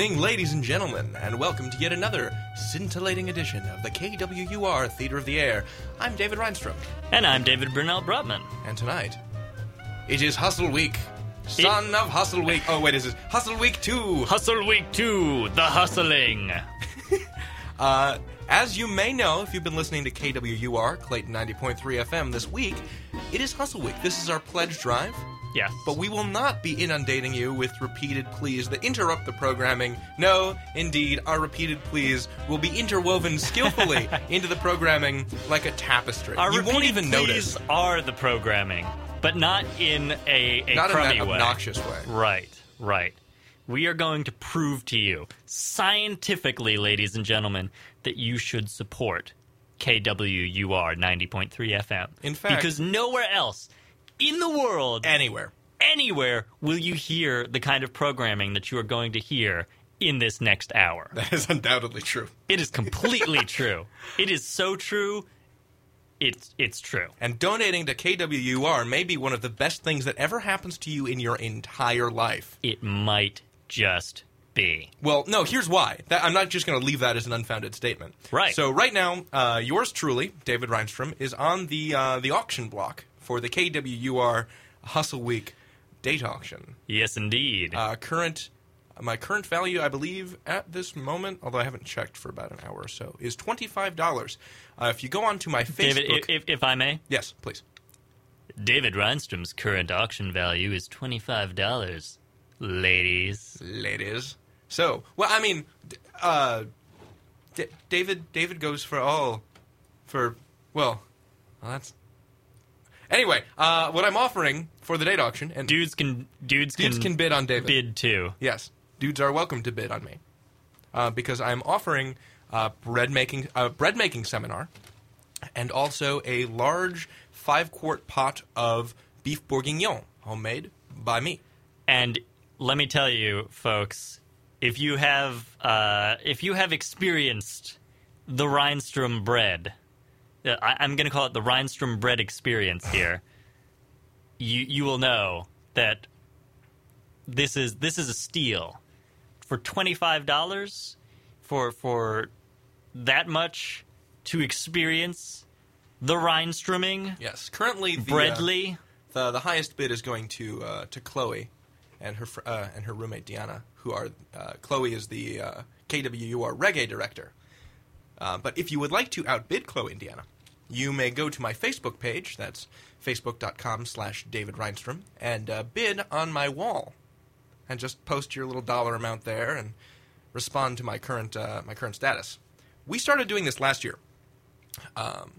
evening, ladies and gentlemen, and welcome to yet another scintillating edition of the KWUR Theater of the Air. I'm David Reinstrom, And I'm David Brunel Brutman. and tonight it is Hustle Week, son of Hustle Week. Oh wait, is it Hustle Week Two? Hustle Week 2, The Hustling. Uh, as you may know, if you've been listening to KWUR Clayton 90.3 FM this week, it is Hustle Week. This is our pledge drive. Yes. But we will not be inundating you with repeated pleas that interrupt the programming. No, indeed, our repeated pleas will be interwoven skillfully into the programming like a tapestry. Our you won't repeated even pleas notice. are the programming, but not in a, a Not in crummy that way. obnoxious way. Right, right. We are going to prove to you, scientifically, ladies and gentlemen, that you should support KWUR 90.3 FM. In fact- because nowhere else in the world, Anywhere. anywhere, will you hear the kind of programming that you are going to hear in this next hour. That is undoubtedly true. It is completely true. It is so true. It's it's true. And donating to KWUR may be one of the best things that ever happens to you in your entire life. It might just be. Well, no, here's why. That, I'm not just going to leave that as an unfounded statement. Right. So right now, uh, yours truly, David Reinstrom, is on the uh, the auction block for the KWUR Hustle Week date auction. Yes, indeed. Uh, current, my current value, I believe, at this moment, although I haven't checked for about an hour or so, is twenty five dollars. Uh, if you go onto my Facebook, David, if, if, if I may, yes, please. David Reinstrom's current auction value is twenty five dollars. Ladies, ladies. So, well, I mean, uh, D- David David goes for all, for well, well, that's. Anyway, uh, what I'm offering for the date auction, and dudes can dudes, dudes can bid on David. bid too. Yes, dudes are welcome to bid on me, uh, because I'm offering uh, bread making a bread making seminar, and also a large five quart pot of beef bourguignon, homemade by me. And let me tell you, folks, if you have uh, if you have experienced the Reinstrom bread, uh, I, I'm going to call it the Reinstrom bread experience here. you you will know that this is this is a steal for twenty five dollars for for that much to experience the Reinstroming Yes, currently the, uh, breadly. The the highest bid is going to uh, to Chloe and her fr- uh, and her roommate Deanna, who are uh, Chloe is the uh, KWUR reggae director. Uh, but if you would like to outbid Chloe and Deanna, you may go to my Facebook page. That's facebook.com slash David Reinstrom and uh, bid on my wall, and just post your little dollar amount there and respond to my current uh, my current status. We started doing this last year. Um,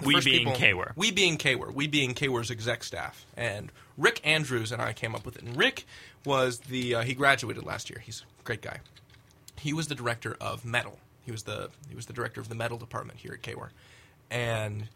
We being people- KWUR. We being KWUR. We being KWUR's exec staff. And Rick Andrews and I came up with it. And Rick was the, uh, he graduated last year. He's a great guy. He was the director of metal. He was the, he was the director of the metal department here at KWUR. And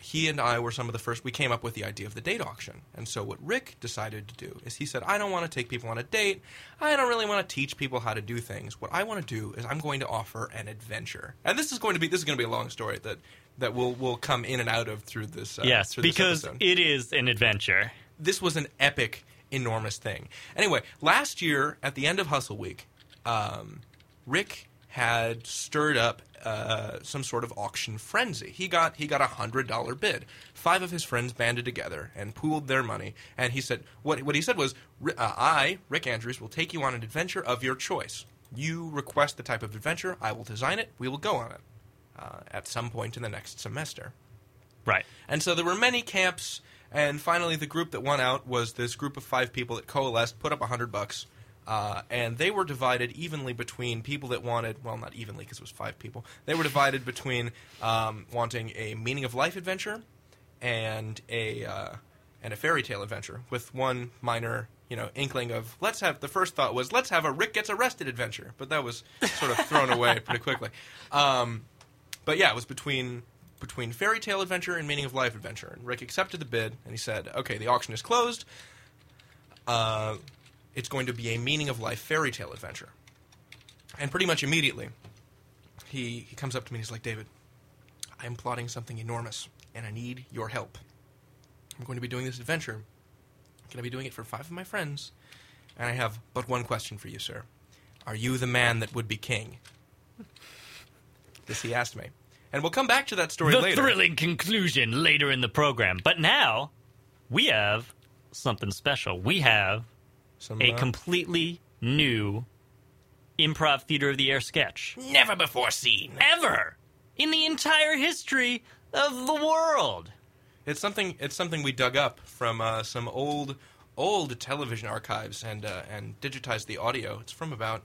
he and I were some of the first, we came up with the idea of the date auction. And so what Rick decided to do is he said, I don't want to take people on a date. I don't really want to teach people how to do things. What I want to do is I'm going to offer an adventure. And this is going to be, this is going to be a long story that, that we'll, we'll come in and out of through this. Uh, yes, through because episode it is an adventure. this was an epic, enormous thing. Anyway, last year at the end of Hustle Week, um, Rick had stirred up uh, some sort of auction frenzy. He got he got a hundred dollar bid. Five of his friends banded together and pooled their money. And he said what what he said was, uh, "I, Rick Andrews, will take you on an adventure of your choice. You request the type of adventure, I will design it. We will go on it uh, at some point in the next semester." Right. And so there were many camps, and finally the group that won out was this group of five people that coalesced, put up a hundred bucks, uh, and they were divided evenly between people that wanted, well, not evenly because it was five people. They were divided between um, wanting a meaning of life adventure and a uh, and a fairy tale adventure, with one minor. You know, inkling of let's have the first thought was let's have a Rick gets arrested adventure, but that was sort of thrown away pretty quickly. Um, but yeah, it was between between fairy tale adventure and meaning of life adventure. And Rick accepted the bid, and he said, "Okay, the auction is closed. Uh, it's going to be a meaning of life fairy tale adventure." And pretty much immediately, he he comes up to me and he's like, "David, I am plotting something enormous, and I need your help. I'm going to be doing this adventure. I'm going to be doing it for five of my friends, and I have but one question for you, sir. Are you the man that would be king? This he asked me. And we'll come back to that story The later. thrilling conclusion later in the program. But now, we have something special. We have Some, a uh, completely new improv theater of the air sketch. never before seen. Ever! In the entire history of the world. It's something. It's something we dug up from uh, some old, old television archives and uh, and digitized the audio. It's from about,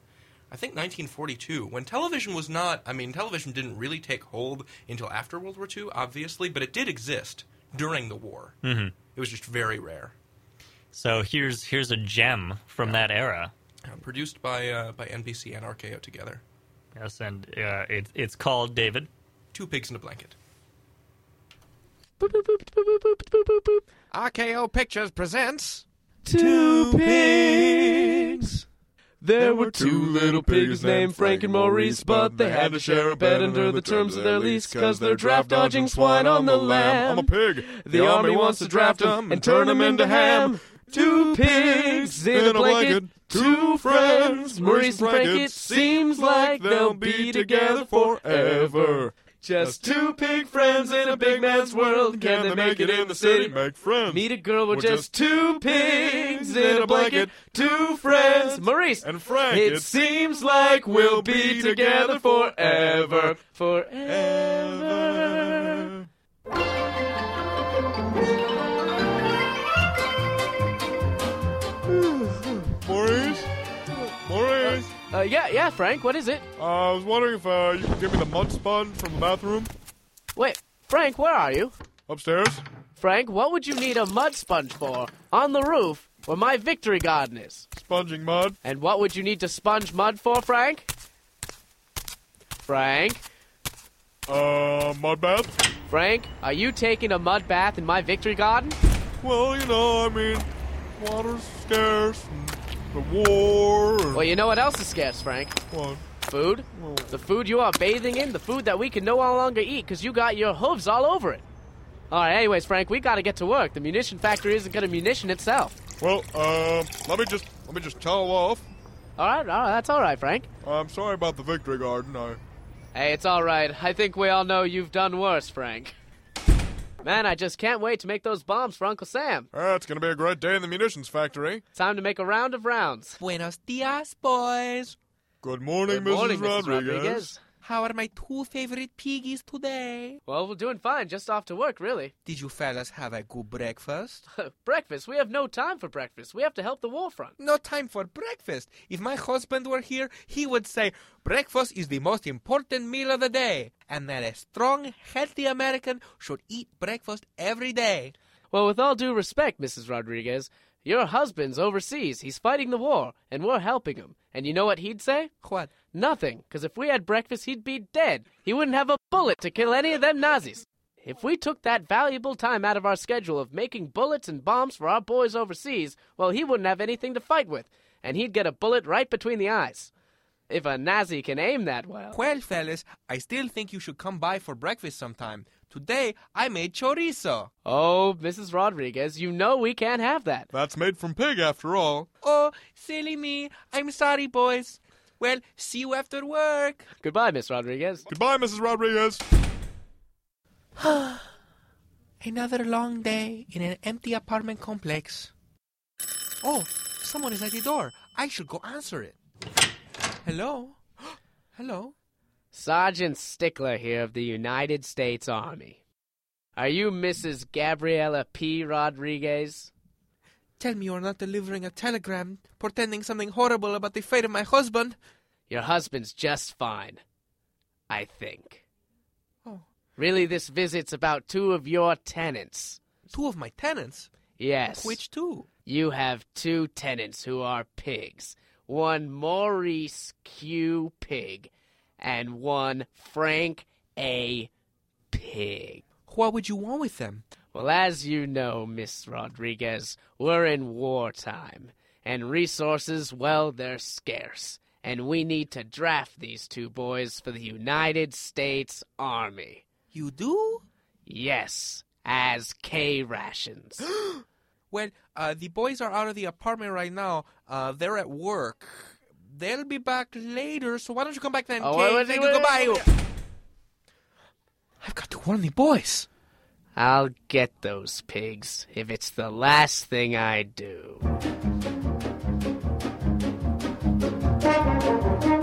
I think, 1942, when television was not. I mean, television didn't really take hold until after World War II, obviously, but it did exist during the war. Mm-hmm. It was just very rare. So here's here's a gem from that era. Uh, produced by uh, by NBC and RKO together. Yes, and uh, it, it's called David. Two pigs in a blanket. RKO Pictures presents Two pigs. There were two little pigs named Frank and Maurice, but they had to share a bed under the terms of their lease, cause they're draft dodging swine on the lamb. I'm a pig. The army wants to draft 'em and turn 'em into ham. Two pigs in a blanket, two friends, Maurice and Frank. It seems like they'll be together forever. Just two pig friends in a big man's world. Can they make it in the city? Make friends. Meet a girl with just just two pigs in a blanket, two friends. Maurice And Frank. It seems like we'll be together forever, forever. Uh, yeah, yeah, Frank. What is it? Uh, I was wondering if uh, you could give me the mud sponge from the bathroom Wait, Frank, where are you? upstairs. Frank, what would you need a mud sponge for? On the roof, where my victory garden is. Sponging mud. And what would you need to sponge mud for, Frank? Frank, Uh, mud bath. Frank, are you taking a mud bath in my victory garden? Well, you know, I mean, water's scarce. The war. Well, you know what else is scarce, Frank? what? Food. The food you are bathing in, the food that we can no longer eat because you got your hooves all over it. All right, anyways, Frank, we got to get to work. The munition factory isn't to munition itself. Well, uh, let me just let me just towel off. All right, all right, that's all right, Frank. I'm sorry about the victory garden. I Hey, it's all right. I think we all know you've done worse, Frank. Man, I just can't wait to make those bombs for Uncle Sam. Ah, it's gonna be a great day in the munitions factory. Time to make a round of rounds. Buenos dias, boys. Good morning, Good morning, Mrs. Mrs. Rodriguez. Rodriguez. How are my two favorite piggies today? Well, we're doing fine, just off to work, really. Did you fellas have a good breakfast? breakfast? We have no time for breakfast. We have to help the war front. No time for breakfast. If my husband were here, he would say breakfast is the most important meal of the day, and that a strong, healthy American should eat breakfast every day. Well, with all due respect, Mrs. Rodriguez, your husband's overseas. He's fighting the war, and we're helping him. And you know what he'd say? What? Nothing, because if we had breakfast, he'd be dead. He wouldn't have a bullet to kill any of them Nazis. If we took that valuable time out of our schedule of making bullets and bombs for our boys overseas, well, he wouldn't have anything to fight with, and he'd get a bullet right between the eyes. If a Nazi can aim that well. Well, fellas, I still think you should come by for breakfast sometime. Today, I made chorizo. Oh, Mrs. Rodriguez, you know we can't have that. That's made from pig, after all. Oh, silly me. I'm sorry, boys. Well, see you after work. Goodbye, Miss Rodriguez. Goodbye, Mrs. Rodriguez. Another long day in an empty apartment complex. Oh, someone is at the door. I should go answer it. Hello? Hello? Sergeant Stickler here of the United States Army. Are you Mrs. Gabriela P. Rodriguez? Tell me you're not delivering a telegram portending something horrible about the fate of my husband. Your husband's just fine. I think. Oh. Really, this visit's about two of your tenants. Two of my tenants. Yes. Which two? You have two tenants who are pigs. One Maurice Q. Pig, and one Frank A. Pig. What would you want with them? Well, as you know, Miss Rodriguez, we're in wartime, and resources, well, they're scarce, and we need to draft these two boys for the United States Army. You do? Yes, as K rations. Well, uh, the boys are out of the apartment right now. Uh, they're at work. They'll be back later, so why don't you come back then? Oh, okay? wait, wait, wait, you. wait, Goodbye. wait, I've got to warn the boys. I'll get those pigs if it's the last thing I do.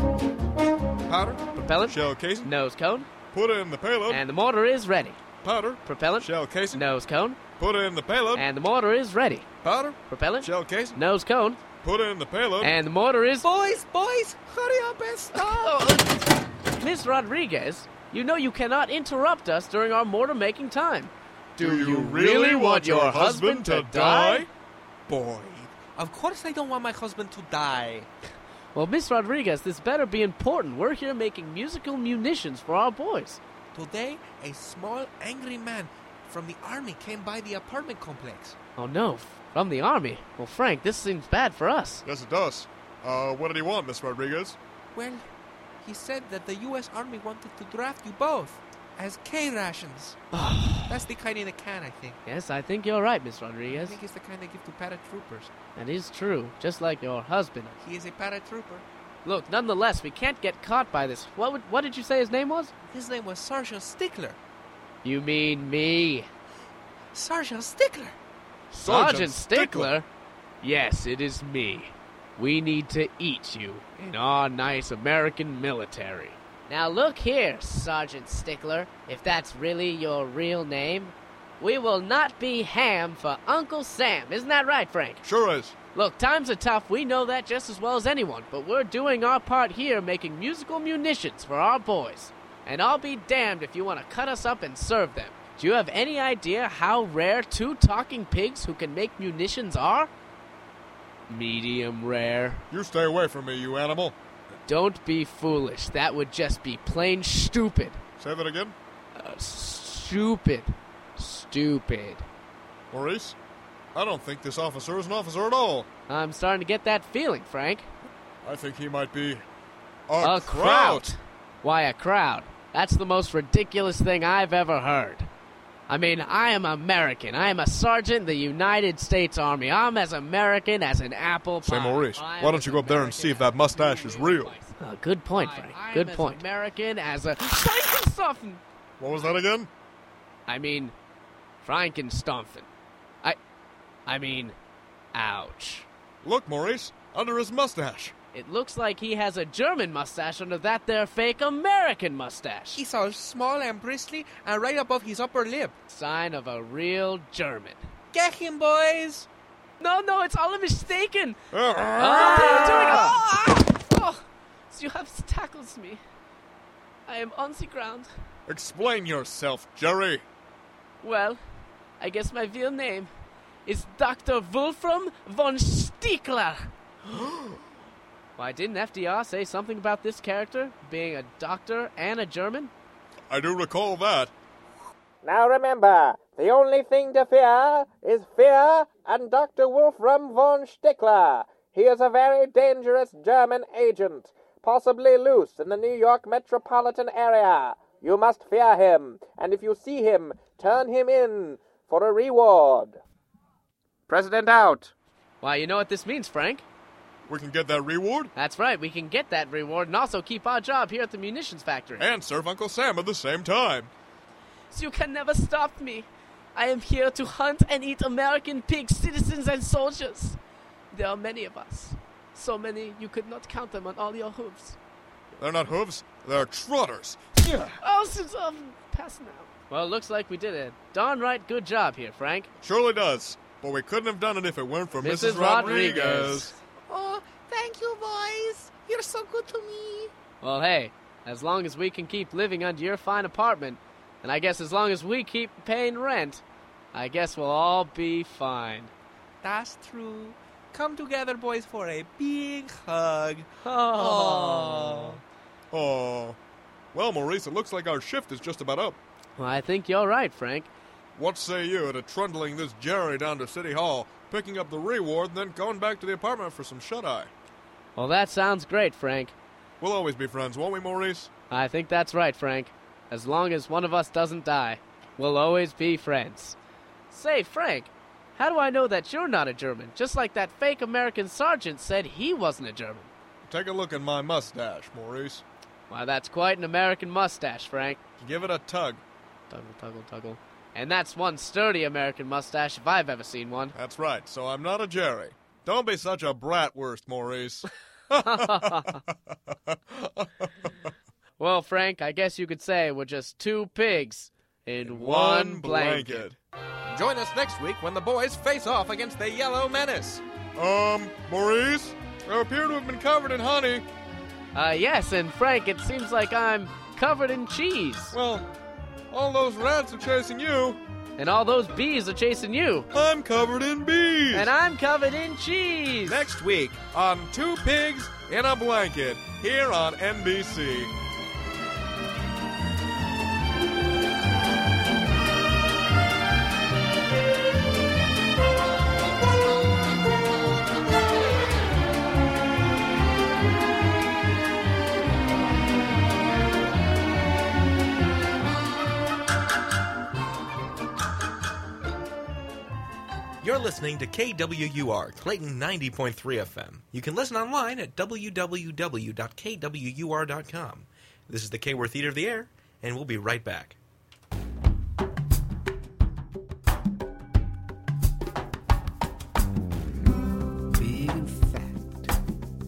Powder, Propellant, shell casing, nose cone, put in the payload. and the mortar is ready. Powder, Propellant, shell casing, nose cone, put in the payload. and the mortar is ready. Powder, Propellant, shell casing, nose cone, put it in the payload. and the mortar is. Boys, boys, hurry up and stop. Miss Rodriguez, you know you cannot interrupt us during our mortar making time. Do you really want your husband to die? Boy, of course I don't want my husband to die. Well, Miss Rodriguez, this better be important. We're here making musical munitions for our boys. Today, a small, angry man from the army came by the apartment complex. Oh no, from the army. Well, Frank, this seems bad for us. Yes, it does. Uh, what did he want, Miss Rodriguez? Well, he said that the U.S. Army wanted to draft you both as K rations. That's the kind in the can, I think. Yes, I think you're right, Miss Rodriguez. I think it's the kind they give to paratroopers. That is true, just like your husband. He is a paratrooper. Look, nonetheless, we can't get caught by this. What would, what did you say his name was? His name was Sergeant Stickler. You mean me? Sergeant Stickler. Sergeant Stickler? Yes, it is me. We need to eat you in our nice American military. Now look here, Sergeant Stickler, if that's really your real name. We will not be ham for Uncle Sam. Isn't that right, Frank? Sure is. Look, times are tough. We know that just as well as anyone, but we're doing our part here making musical munitions for our boys. And I'll be damned if you want to cut us up and serve them. Do you have any idea how rare two talking pigs who can make munitions are? Medium rare. You stay away from me, you animal. Don't be foolish. That would just be plain stupid. Say that again. Uh, stupid. Stupid. Maurice, I don't think this officer is an officer at all. I'm starting to get that feeling, Frank. I think he might be a, A kraut. Why a crowd? That's the most ridiculous thing I've ever heard. I mean, I am American. I am a sergeant in the United States Army. I'm as American as an apple pie. Say, Maurice, I why don't you go up there and see if that mustache is real? Oh, good point, Frank. I am Good as point. American as a Frankenstuffen. What was that again? I mean, Frankenstuffen. I, I mean, ouch. Look, Maurice, under his mustache. It looks like he has a German mustache under that there fake American mustache. He's all small and bristly and right above his upper lip. Sign of a real German. Get him, boys! No, no, it's all a mistaken. Ah, What are you doing? Oh, ah! oh, you have tackled me. I am on the ground. Explain yourself, Jerry. Well, I guess my real name is Dr. Wolfram von Stickler. Why, didn't FDR say something about this character being a doctor and a German? I do recall that. Now remember, the only thing to fear is fear and Dr. Wolfram von Stickler. He is a very dangerous German agent, possibly loose in the New York metropolitan area. You must fear him, and if you see him, turn him in for a reward. President out. Why, you know what this means, Frank? We can get that reward That's right, we can get that reward and also keep our job here at the munitions factory. and serve Uncle Sam at the same time. So you can never stop me. I am here to hunt and eat American pigs, citizens, and soldiers. There are many of us. So many you could not count them on all your hooves. They're not hooves, they're trotters. Oh, since I'm past now. Well, looks like we did a darn right good job here, Frank. Surely does. But we couldn't have done it if it weren't for Mrs. Mrs. Rodriguez. Rodriguez. Oh, thank you, boys. You're so good to me. Well, hey, as long as we can keep living under your fine apartment, and I guess as long as we keep paying rent, I guess we'll all be fine. That's true. Come together, boys, for a big hug. Oh. Oh. Well, Maurice, it looks like our shift is just about up. Well, I think you're right, Frank. What say you to trundling this Jerry down to City Hall, picking up the reward, and then going back to the apartment for some shut-eye? Well, that sounds great, Frank. We'll always be friends, won't we, Maurice? I think that's right, Frank. As long as one of us doesn't die, we'll always be friends. Say, Frank, how do I know that you're not a German? Just like that fake American sergeant said he wasn't a German. take a look at my mustache, Maurice. Why, that's quite an American mustache, Frank. Give it a tug. Tuggle, tuggle, tuggle. And that's one sturdy American mustache if I've ever seen one. That's right, so I'm not a Jerry. Don't be such a bratwurst, Maurice. Well, Frank, I guess you could say we're just two pigs in one, blanket. Join us next week when the boys face off against the Yellow Menace. Um, Maurice, I appear to have been covered in honey. Uh, yes, and Frank, it seems like I'm covered in cheese. Well, all those rats are chasing you. And all those bees are chasing you. I'm covered in bees. And I'm covered in cheese. Next week on Two Pigs in a Blanket here on NBC. You're listening to KWUR, Clayton 90.3 FM. You can listen online at www.kwur.com. This is the K Word Theater of the Air, and we'll be right back. big and fat.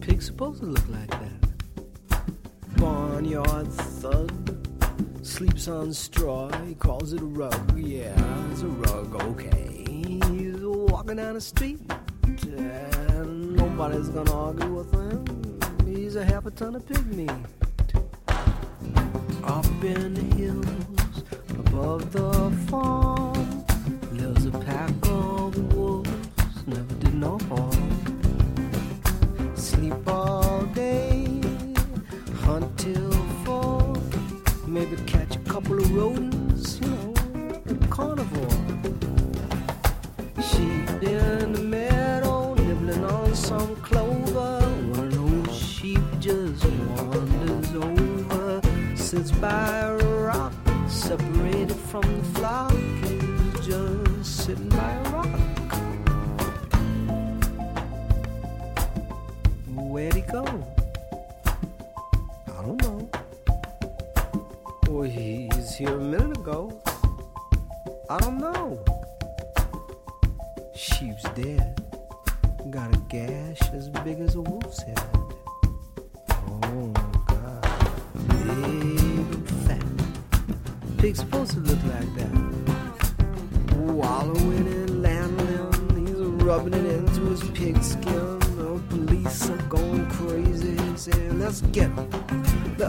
Pig's supposed to look like that. Barnyard thug sleeps on straw. He calls it a rug. Yeah, it's a rug. Okay. Walking down the street, and nobody's gonna argue with him. He's a half a ton of meat. Up in the hills above the farm lives a pack of wolves. Never did no harm sleep all day, hunt till fall, maybe catch a couple of rodents, In the meadow, nibbling on some clover. One those sheep just wanders over, sits by a rock, separated from the flock. Just sitting by a rock.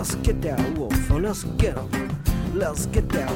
Let's get that wolf. Let's get him. Let's get that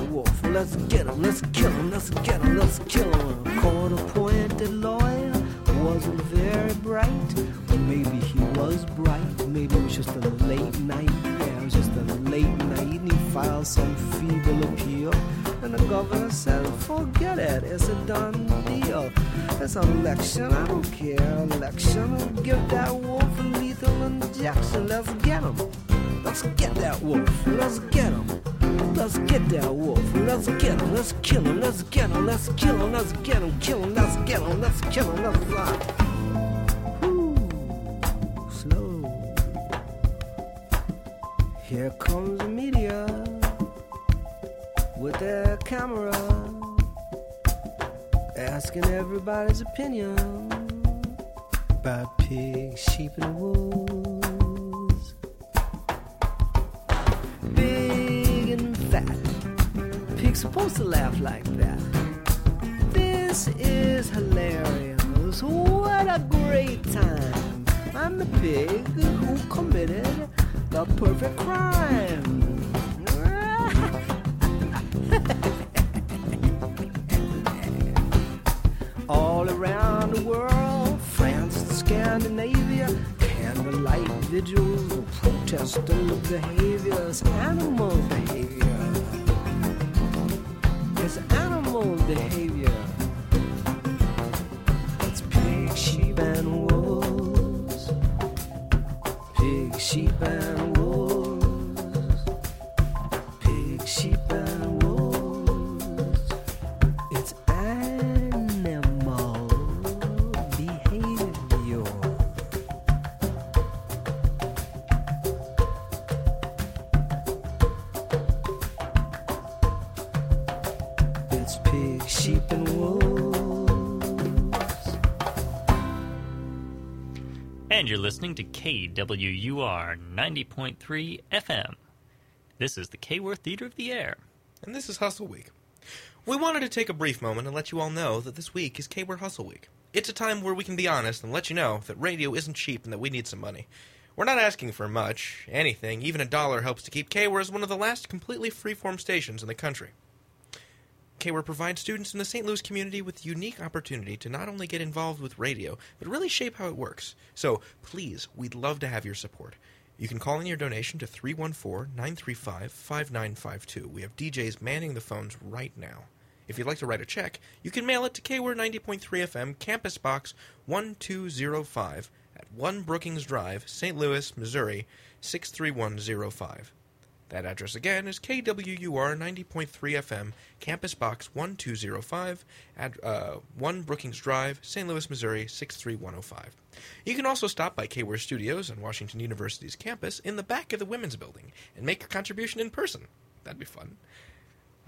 candlelight vigils, protesting behaviors, animal behavior. It's animal behavior. It's pig, sheep, and wolves. Pig, sheep, and listening to KWUR 90.3 FM. This is the Kworth Theater of the Air. And this is Hustle Week. We wanted to take a brief moment and let you all know that this week is Kworth Hustle Week. It's a time where we can be honest and let you know that radio isn't cheap and that we need some money. We're not asking for much, anything, even a dollar helps to keep KWUR as one of the last completely freeform stations in the country. KWUR provides students in the St. Louis community with unique opportunity to not only get involved with radio, but really shape how it works. So please, we'd love to have your support. You can call in your donation to 314 935 5952. We have DJs manning the phones right now. If you'd like to write a check, you can mail it to KWUR 90.3 FM, Campus Box 1205 at 1 Brookings Drive, St. Louis, Missouri 63105. That address again is KWUR 90.3 FM, Campus Box 1205 at uh, 1 Brookings Drive, St. Louis, Missouri 63105. You can also stop by KWUR Studios on Washington University's campus in the back of the Women's Building and make your contribution in person. That'd be fun.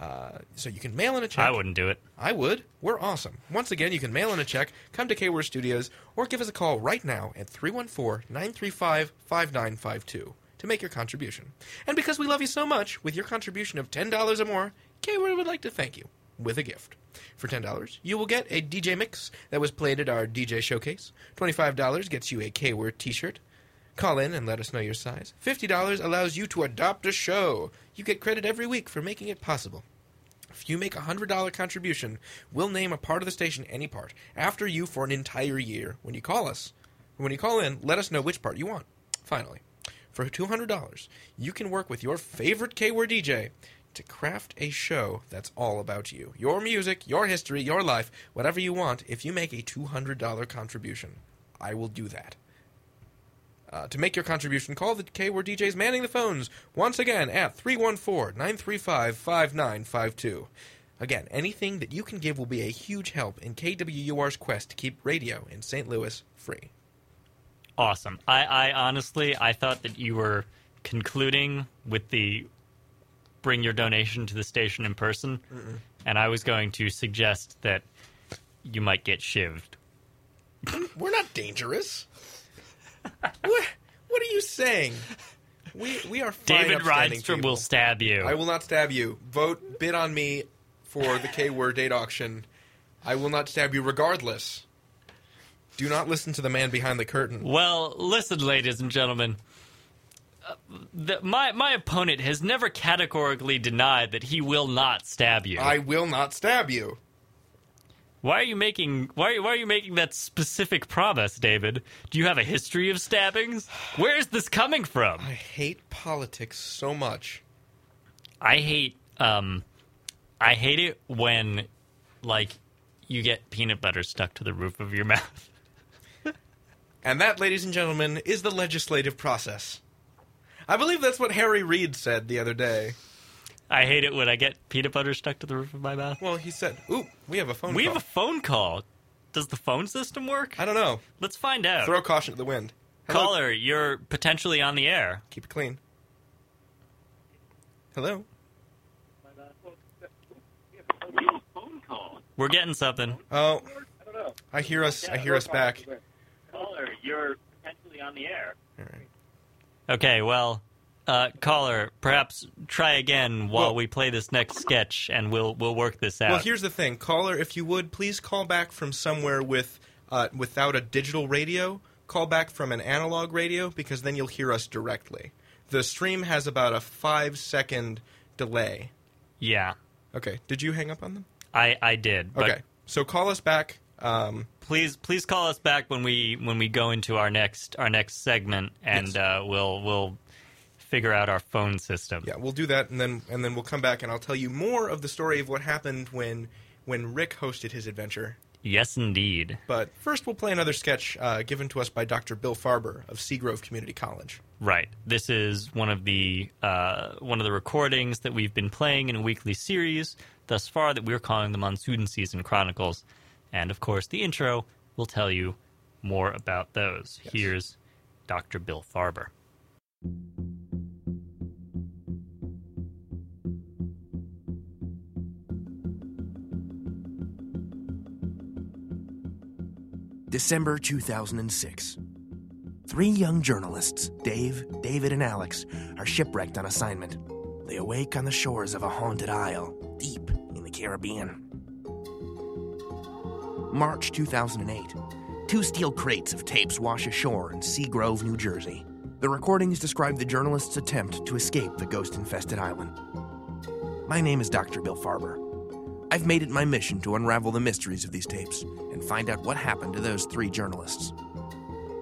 Uh, so you can mail in a check. I wouldn't do it. I would. We're awesome. Once again, you can mail in a check, come to KWUR Studios, or give us a call right now at 314-935-5952 to make your contribution. And because we love you so much, with your contribution of $10 or more, KWUR would like to thank you with a gift. For $10, you will get a DJ mix that was played at our DJ showcase. $25 gets you a KWUR t-shirt. Call in and let us know your size. $50 allows you to adopt a show. You get credit every week for making it possible. If you make a $100 contribution, we'll name a part of the station any part after you for an entire year. When you call us, when you call in, let us know which part you want. Finally, for $200, you can work with your favorite K-Word DJ to craft a show that's all about you. Your music, your history, your life, whatever you want, if you make a $200 contribution. I will do that. Uh, to make your contribution, call the K-Word DJs manning the phones once again at 314-935-5952. Again, anything that you can give will be a huge help in KWUR's quest to keep radio in St. Louis free. Awesome. I, I honestly, I thought that you were concluding with the bring your donation to the station in person, and I was going to suggest that you might get shivved. We're not dangerous. what, what are you saying? We we are fine, David upstanding Reinstrom people. will stab you. I will not stab you. Vote bid on me for the K word date auction. I will not stab you regardless. Do not listen to the man behind the curtain. Well, listen, ladies and gentlemen. Uh, the, my my opponent has never categorically denied that he will not stab you. I will not stab you. why are you making why why are you making that specific promise, David? Do you have a history of stabbings? Where is this coming from? I hate politics so much. I hate um I hate it when like you get peanut butter stuck to the roof of your mouth. And that, ladies and gentlemen, is the legislative process. I believe that's what Harry Reid said the other day. I hate it when I get peanut butter stuck to the roof of my mouth. Well, he said, "Ooh, we have a phone call. We call." have a phone call. Does the phone system work? I don't know. Let's find out. Throw caution to the wind. Hello? Caller, you're potentially on the air. Keep it clean. Hello. We're getting something. Oh, I hear us. I hear us back. Caller, you're potentially on the air. All right. Okay, well, uh, caller, perhaps try again while Well- we play this next sketch, and we'll we'll work this out. Well, here's the thing, caller. If you would please call back from somewhere with uh, without a digital radio. Call back from an analog radio because then you'll hear us directly. The stream has about a five second delay. yeah, Okay. Did you hang up on them? I I did. But Okay. So call us back. Um, please please call us back when we when we go into our next our next segment, and Yes. uh, we'll we'll figure out our phone system. yeah, we'll do that, and then and then we'll come back and I'll tell you more of the story of what happened when when Rick hosted his adventure. Yes, indeed. But first, we'll play another sketch uh, given to us by Dr. Bill Farber of Seagrove Community College. Right. This is one of the uh, one of the recordings that we've been playing in a weekly series thus far that we're calling the Monsoon Season Chronicles, and of course the intro will tell you more about those. Here's Dr. Bill Farber. December 2006. Three young journalists, Dave, David, and Alex, are shipwrecked on assignment. They awake on the shores of a haunted isle, deep in the Caribbean. March 2008. Two steel crates of tapes wash ashore in Seagrove, New Jersey. The recordings describe the journalists' attempt to escape the ghost infested island. My name is Dr. Bill Farber. I've made it my mission to unravel the mysteries of these tapes and find out what happened to those three journalists.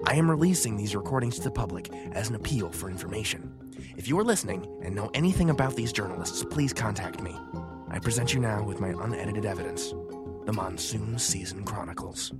I am releasing these recordings to the public as an appeal for information. If you are listening and know anything about these journalists, please contact me. I present you now with my unedited evidence the Monsoon Season Chronicles.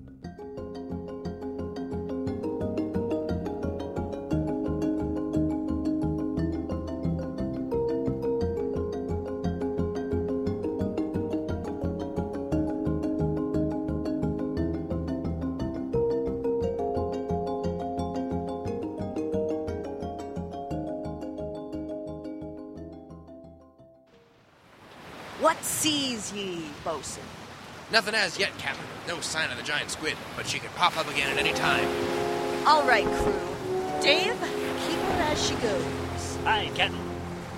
Nothing as yet, Captain. No sign of the giant squid, but she could pop up again at any time. All right, crew. Dave, keep her as she goes. Hi, Captain.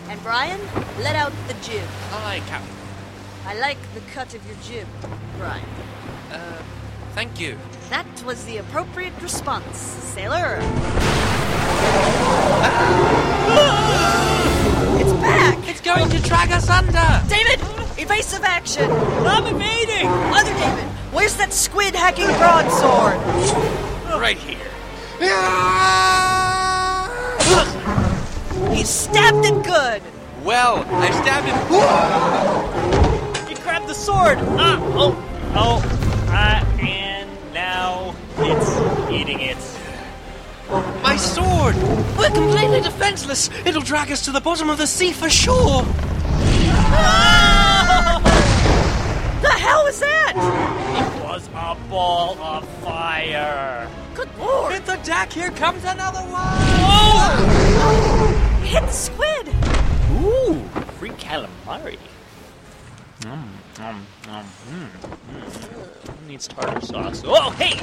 And Brian, let out the jib. Aye, Captain. I like the cut of your jib, Brian. Uh, thank you. That was the appropriate response, sailor. it's back! It's going to drag us under! David, evasive action! I'm evading! Other David, where's that squid hacking broadsword? Right here. You stabbed it good! Well, I stabbed him. He grabbed the sword! Ah! Oh! Oh! Ah! And now it's eating it. My sword! We're completely defenseless. It'll drag us to the bottom of the sea for sure. The hell was that? It was a ball of fire. Good lord! Hit the deck. Here comes another one. Hit the squid! Ooh, free calamari. Mm, mm, mm, mm, mm. Needs tartar sauce. Oh, hey!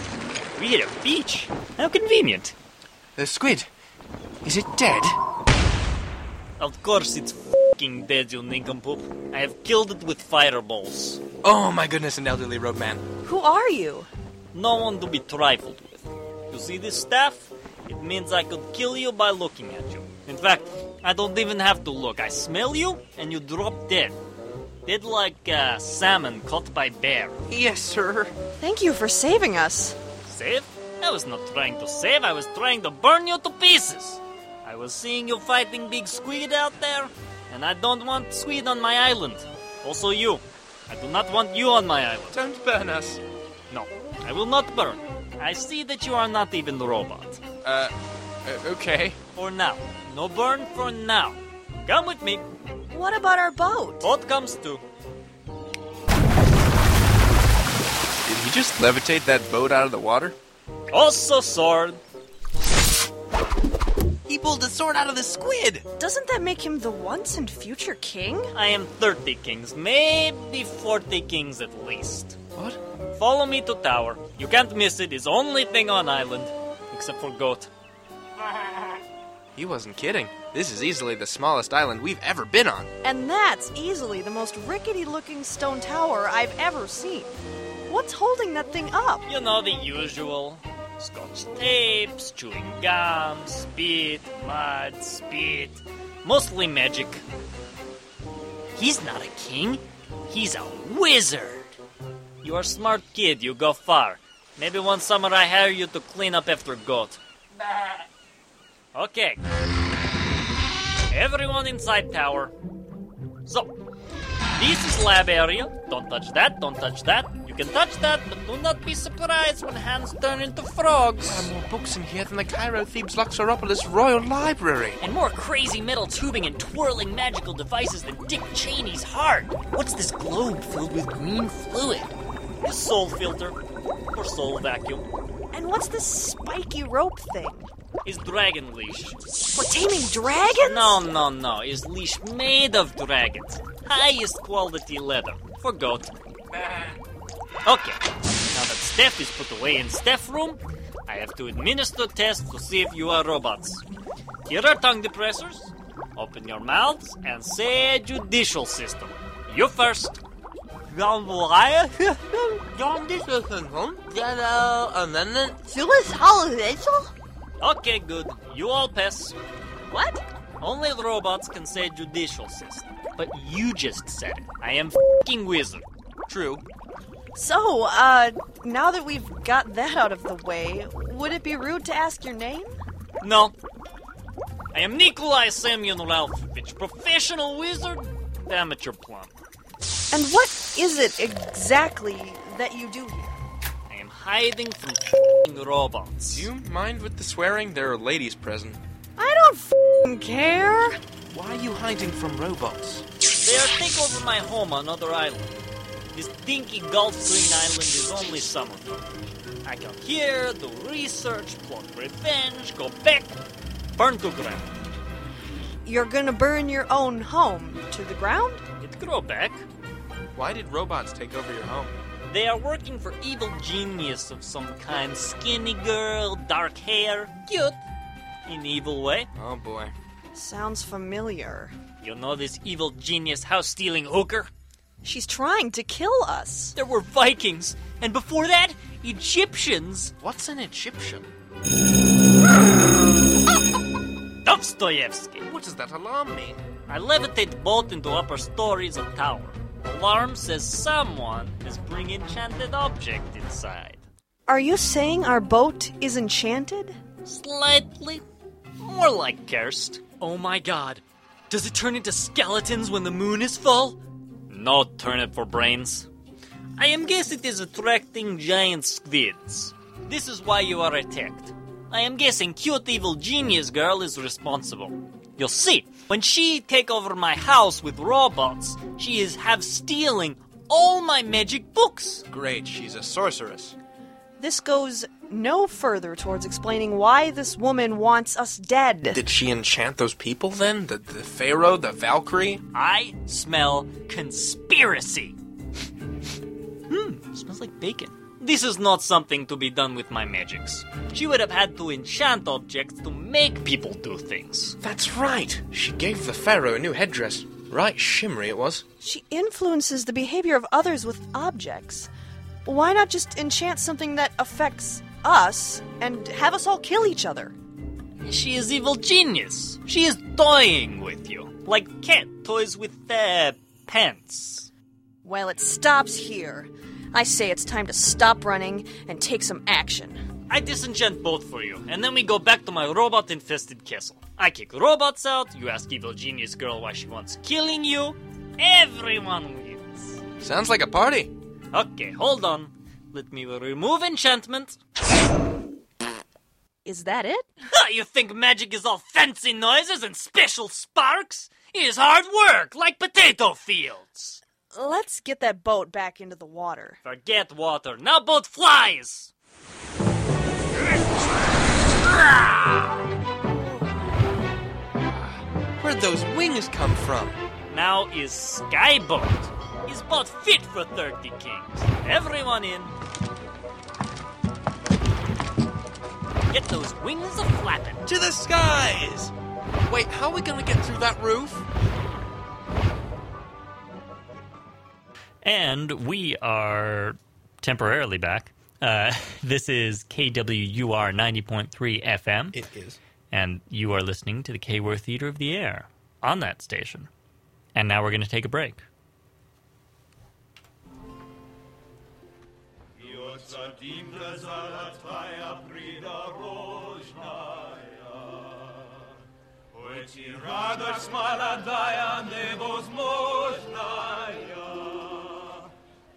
We hit a beach. How convenient. The squid. Is it dead? Of course it's fucking dead, you nincompoop. I have killed it with fireballs. Oh my goodness, an elderly roadman. Who are you? No one to be trifled with. You see this staff? It means I could kill you by looking at you. In fact, I don't even have to look. I smell you, and you drop dead. Dead like uh, salmon caught by bear. Yes, sir. Thank you for saving us. Save? I was not trying to save, I was trying to burn you to pieces. I was seeing you fighting big squid out there, and I don't want squid on my island. Also, you. I do not want you on my island. Don't burn us. No, I will not burn. I see that you are not even the robot. Uh, uh, okay. For now. No burn for now. Come with me. What about our boat? Boat comes too. Did he just levitate that boat out of the water? Also sword. He pulled the sword out of the squid. Doesn't that make him the once and future king? I am 30 kings, maybe 40 kings at least. What? Follow me to tower. You can't miss it. It's only thing on island. Except for goat. He wasn't kidding. This is easily the smallest island we've ever been on. And that's easily the most rickety looking stone tower I've ever seen. What's holding that thing up? You know the usual. Scotch tapes, chewing gum, spit, mud, spit. Mostly magic. He's not a king. He's a wizard. You're a smart kid. You go far. Maybe one summer I hire you to clean up after goat. Okay. Everyone inside tower. So, this is lab area. Don't touch that, don't touch that. You can touch that, but do not be surprised when hands turn into frogs. There are more books in here than the Cairo Thebes Luxoropolis Royal Library. And more crazy metal tubing and twirling magical devices than Dick Cheney's heart. What's this globe filled with green fluid? A soul filter. Or soul vacuum. And what's this spiky rope thing? Is dragon leash. For taming dragons? No, no, no. Is leash made of dragons. Highest quality leather. For goat. Ah. Okay. Now that Steph is put away in Steph room, I have to administer tests to see if you are robots. Here are tongue depressors. Open your mouths and say judicial system. You first. Okay, good. You all pass. What? Only robots can say judicial system. But you just said it. I am fing wizard. True. So, uh, now that we've got that out of the way, would it be rude to ask your name? No. I am Nikolai Semyon Ralphovich, professional wizard, and amateur plumber. And what is it exactly that you do here? I am hiding from f***ing robots. Do you mind with the swearing? There are ladies present. I don't f***ing care. Why are you hiding from robots? They are taking over my home on other island. This dinky Gulf Green island is only summer fun. I come here, do research, plot revenge, go back, burn to ground. You're gonna burn your own home to the ground? It grow back. Why did robots take over your home? They are working for evil genius of some kind. Skinny girl, dark hair, cute. In evil way. Oh boy. Sounds familiar. You know this evil genius house stealing hooker? She's trying to kill us. There were Vikings, and before that, Egyptians. What's an Egyptian? Dostoevsky. What does that alarm mean? I levitate boat into upper stories of tower. Alarm says someone is bringing enchanted object inside. Are you saying our boat is enchanted? Slightly. More like cursed. Oh my god. Does it turn into skeletons when the moon is full? No turnip for brains. I am guess it is attracting giant squids. This is why you are attacked. I am guessing cute evil genius girl is responsible. You'll see, when she take over my house with robots, she is have stealing all my magic books. Great, she's a sorceress. This goes no further towards explaining why this woman wants us dead. Did she enchant those people then? The, the Pharaoh, the Valkyrie? I smell conspiracy. hmm, smells like bacon. This is not something to be done with my magics. She would have had to enchant objects to make people do things. That's right. She gave the Pharaoh a new headdress. Right shimmery it was. She influences the behavior of others with objects. Why not just enchant something that affects us and have us all kill each other? She is evil genius. She is toying with you, like cat toys with uh, pants. Well, it stops here. I say it's time to stop running and take some action. I disenchant both for you, and then we go back to my robot infested castle. I kick robots out, you ask evil genius girl why she wants killing you. Everyone wins. Sounds like a party. Okay, hold on. Let me remove enchantment. Is that it? you think magic is all fancy noises and special sparks? It is hard work, like potato fields. Let's get that boat back into the water. Forget water. Now boat flies. Where'd those wings come from? Now is Skyboat. Is boat fit for 30 kings. Everyone in. Get those wings a flapping. To the skies! Wait, how are we gonna get through that roof? And we are temporarily back. Uh, this is KWUR 90.3 FM. It is. And you are listening to the KWUR Theater of the Air on that station. And now we're going to take a break.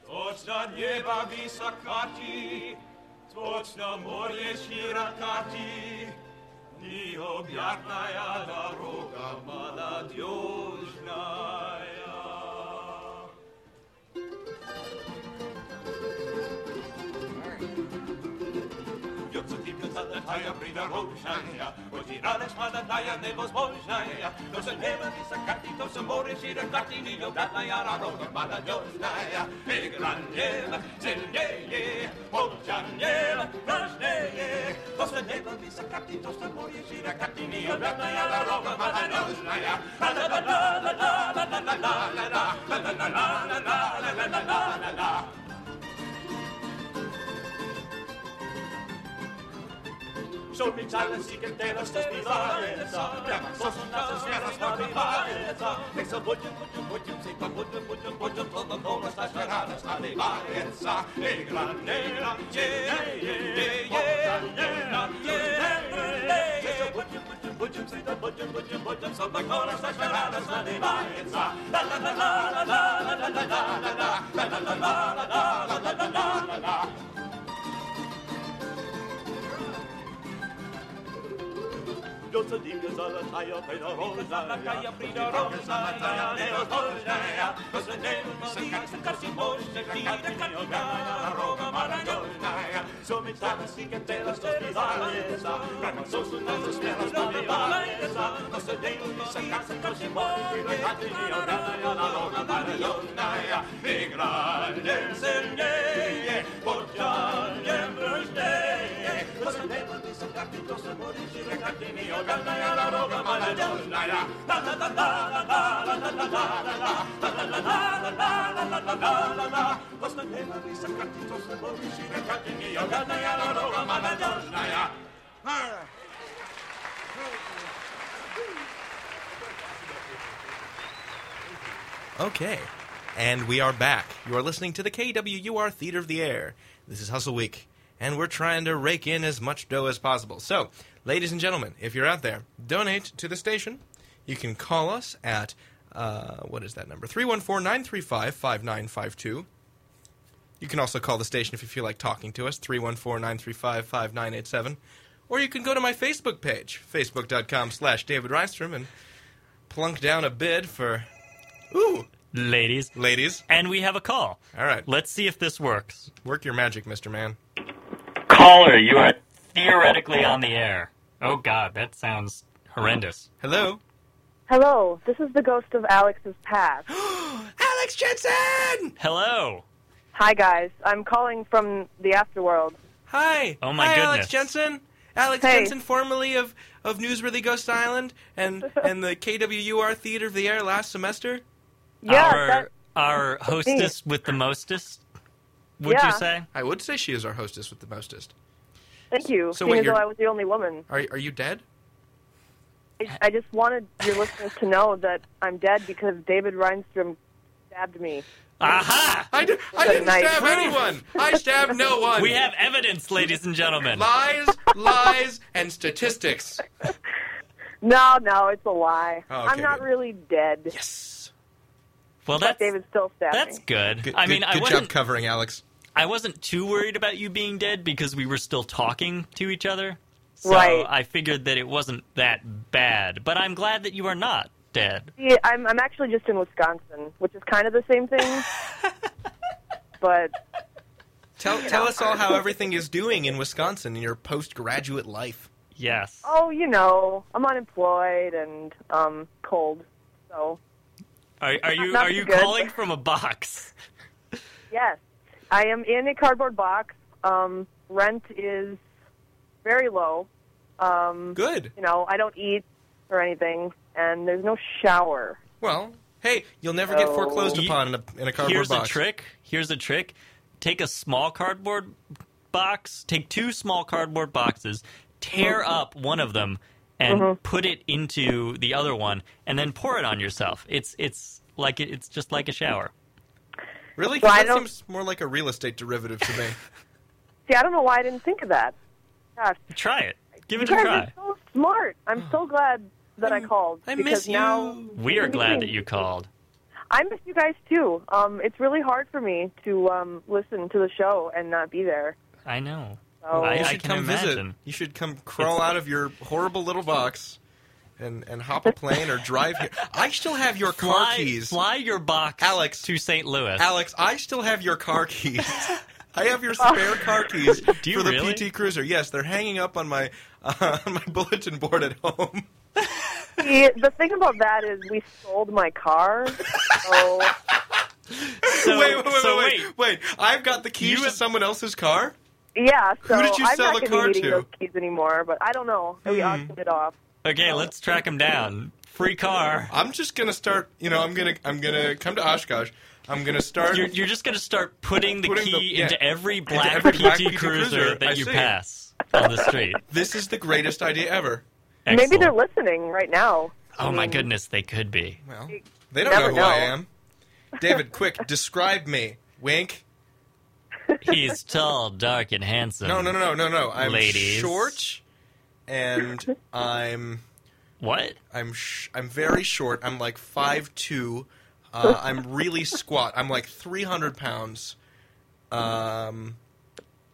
Точно небо високати, точно море широкати, необъятная дорога молодежная. More šire kati, ni ljubljatna jara roga mada njožnaja, igran njeva, zeljeje, polčan njeva, pražneje, to se neba visa kati, to se more šire kati, ni ljubljatna jara roga mada njožnaja, la la la la la la la la la la la la la la la la la la la la la la del av stestivarelser Lemmer så som natten smeras var vi varelser Liksom budgen, budgen, budgen, sitter budgen, budgen, budgen Till de några slags verrades när vi varelser Egranera, je, je, je, je, je, je, budgen Som de några slags verrades när vi varelser La la la la la la la la la la la La la la la la la la la Dulce dimmias alla taia, prida rosa, alla taia, prida rosa, alla taia, neo tolnea, cosa neo maria, se carsi mosse, tira catina, la Roma maragnolnaia, somi tavasi che te la sto spiralesa, prema sosu naso spera sto milanesa, cosa neo maria, se carsi mosse, tira catina, la Roma maragnolnaia, e grande insegne, portare, bruste, cosa neo maria, se carsi mosse, tira catina, Okay, and we are back. You are listening to the KWUR Theater of the Air. This is Hustle Week, and we're trying to rake in as much dough as possible. So, ladies and gentlemen, if you're out there, donate to the station. You can call us at, uh, what is that number? 314 935 5952. You can also call the station if you feel like talking to us, 314 935 5987. Or you can go to my Facebook page, facebook.com slash David Reinstrom, and plunk down a bid for. Ooh! Ladies. Ladies. And we have a call. All right. Let's see if this works. Work your magic, Mr. Man. Caller, you are theoretically on the air. Oh, God, that sounds horrendous. Hello? Hello, this is the ghost of Alex's past. Alex Jensen! Hello. Hi, guys. I'm calling from the afterworld. Hi. Oh, my Hi, goodness. Alex Jensen. Alex Hey. Jensen, formerly of, of Newsworthy Ghost Island and, and the KWUR Theater of the Air last semester. Yeah, our, that- our hostess with the mostest, would Yeah. you say? I would say she is our hostess with the mostest. Thank you. So seeing wait, as though I was the only woman. Are, are you dead? I, I just wanted your listeners to know that I'm dead because David Reinstrom stabbed me. Aha! I, d- I Good didn't night. stab anyone. I stabbed no one. We have evidence, ladies and gentlemen. lies, lies, and statistics. No, no, it's a lie. Oh, okay, I'm not good. really dead. Yes. Well, But that's David still stabbed that's me. good. Good, I mean, good, I good job covering, Alex. I wasn't too worried about you being dead because we were still talking to each other. So Right. I figured that it wasn't that bad. But I'm glad that you are not dead. See, I'm, I'm actually just in Wisconsin, which is kind of the same thing. but Tell, tell us all how everything is doing in Wisconsin in your postgraduate life. Yes. oh, you know, I'm unemployed and um cold. So Are, are you Not are you good. calling from a box? yes, I am in a cardboard box. Um, rent is very low. Um, Good. you know, I don't eat or anything, and there's no shower. Well, hey, you'll never get foreclosed upon in a, in a cardboard Here's box. a trick. Here's a trick. Take a small cardboard box. Take two small cardboard boxes. Tear up one of them and Mm-hmm. put it into the other one, and then pour it on yourself. It's it's like it, it's just like a shower. Really? 'Cause Well, I that seems more like a real estate derivative to me. See, I don't know why I didn't think of that. Gosh, Try it. Give you it a guys try. are so smart. I'm so glad that I called. I miss you. now We are glad that you called. I miss you guys too. Um, it's really hard for me to um, listen to the show and not be there. I know. So I- You I should can come imagine. visit. You should come crawl out of your horrible little box and, and hop a plane or drive here. I still have your car Fly, keys. fly your box Alex. to St. Louis. Alex, I still have your car keys. I have your spare car keys Do you for the really? PT Cruiser. Yes, they're hanging up on my uh, on my bulletin board at home. See, the thing about that is we sold my car, so So, wait, wait, wait, so wait, wait, wait! I've got the keys You to have- someone else's car. yeah. So Who did you I'm sell not the gonna car be needing to? those keys anymore. But I don't know. We Hmm. auctioned it off. Okay, let's track him down. Free car. I'm just gonna start. You know, I'm gonna I'm gonna come to Oshkosh. I'm gonna start. You're, you're just going to start putting the Putting the- key yeah. into every black every PT black PT Cruiser Cruiser. that I you see. pass on the street. This is the greatest idea ever. Maybe Excellent. they're listening right now. Oh my hmm. goodness, they could be. Well, they don't know never who I know. am. David, quick, describe me. Wink. He's tall, dark, and handsome. No, no, no, no, no, no. I'm Ladies. short, and I'm What? I'm sh- I'm very short. I'm like five two. Uh, I'm really squat. I'm like three hundred pounds. Um,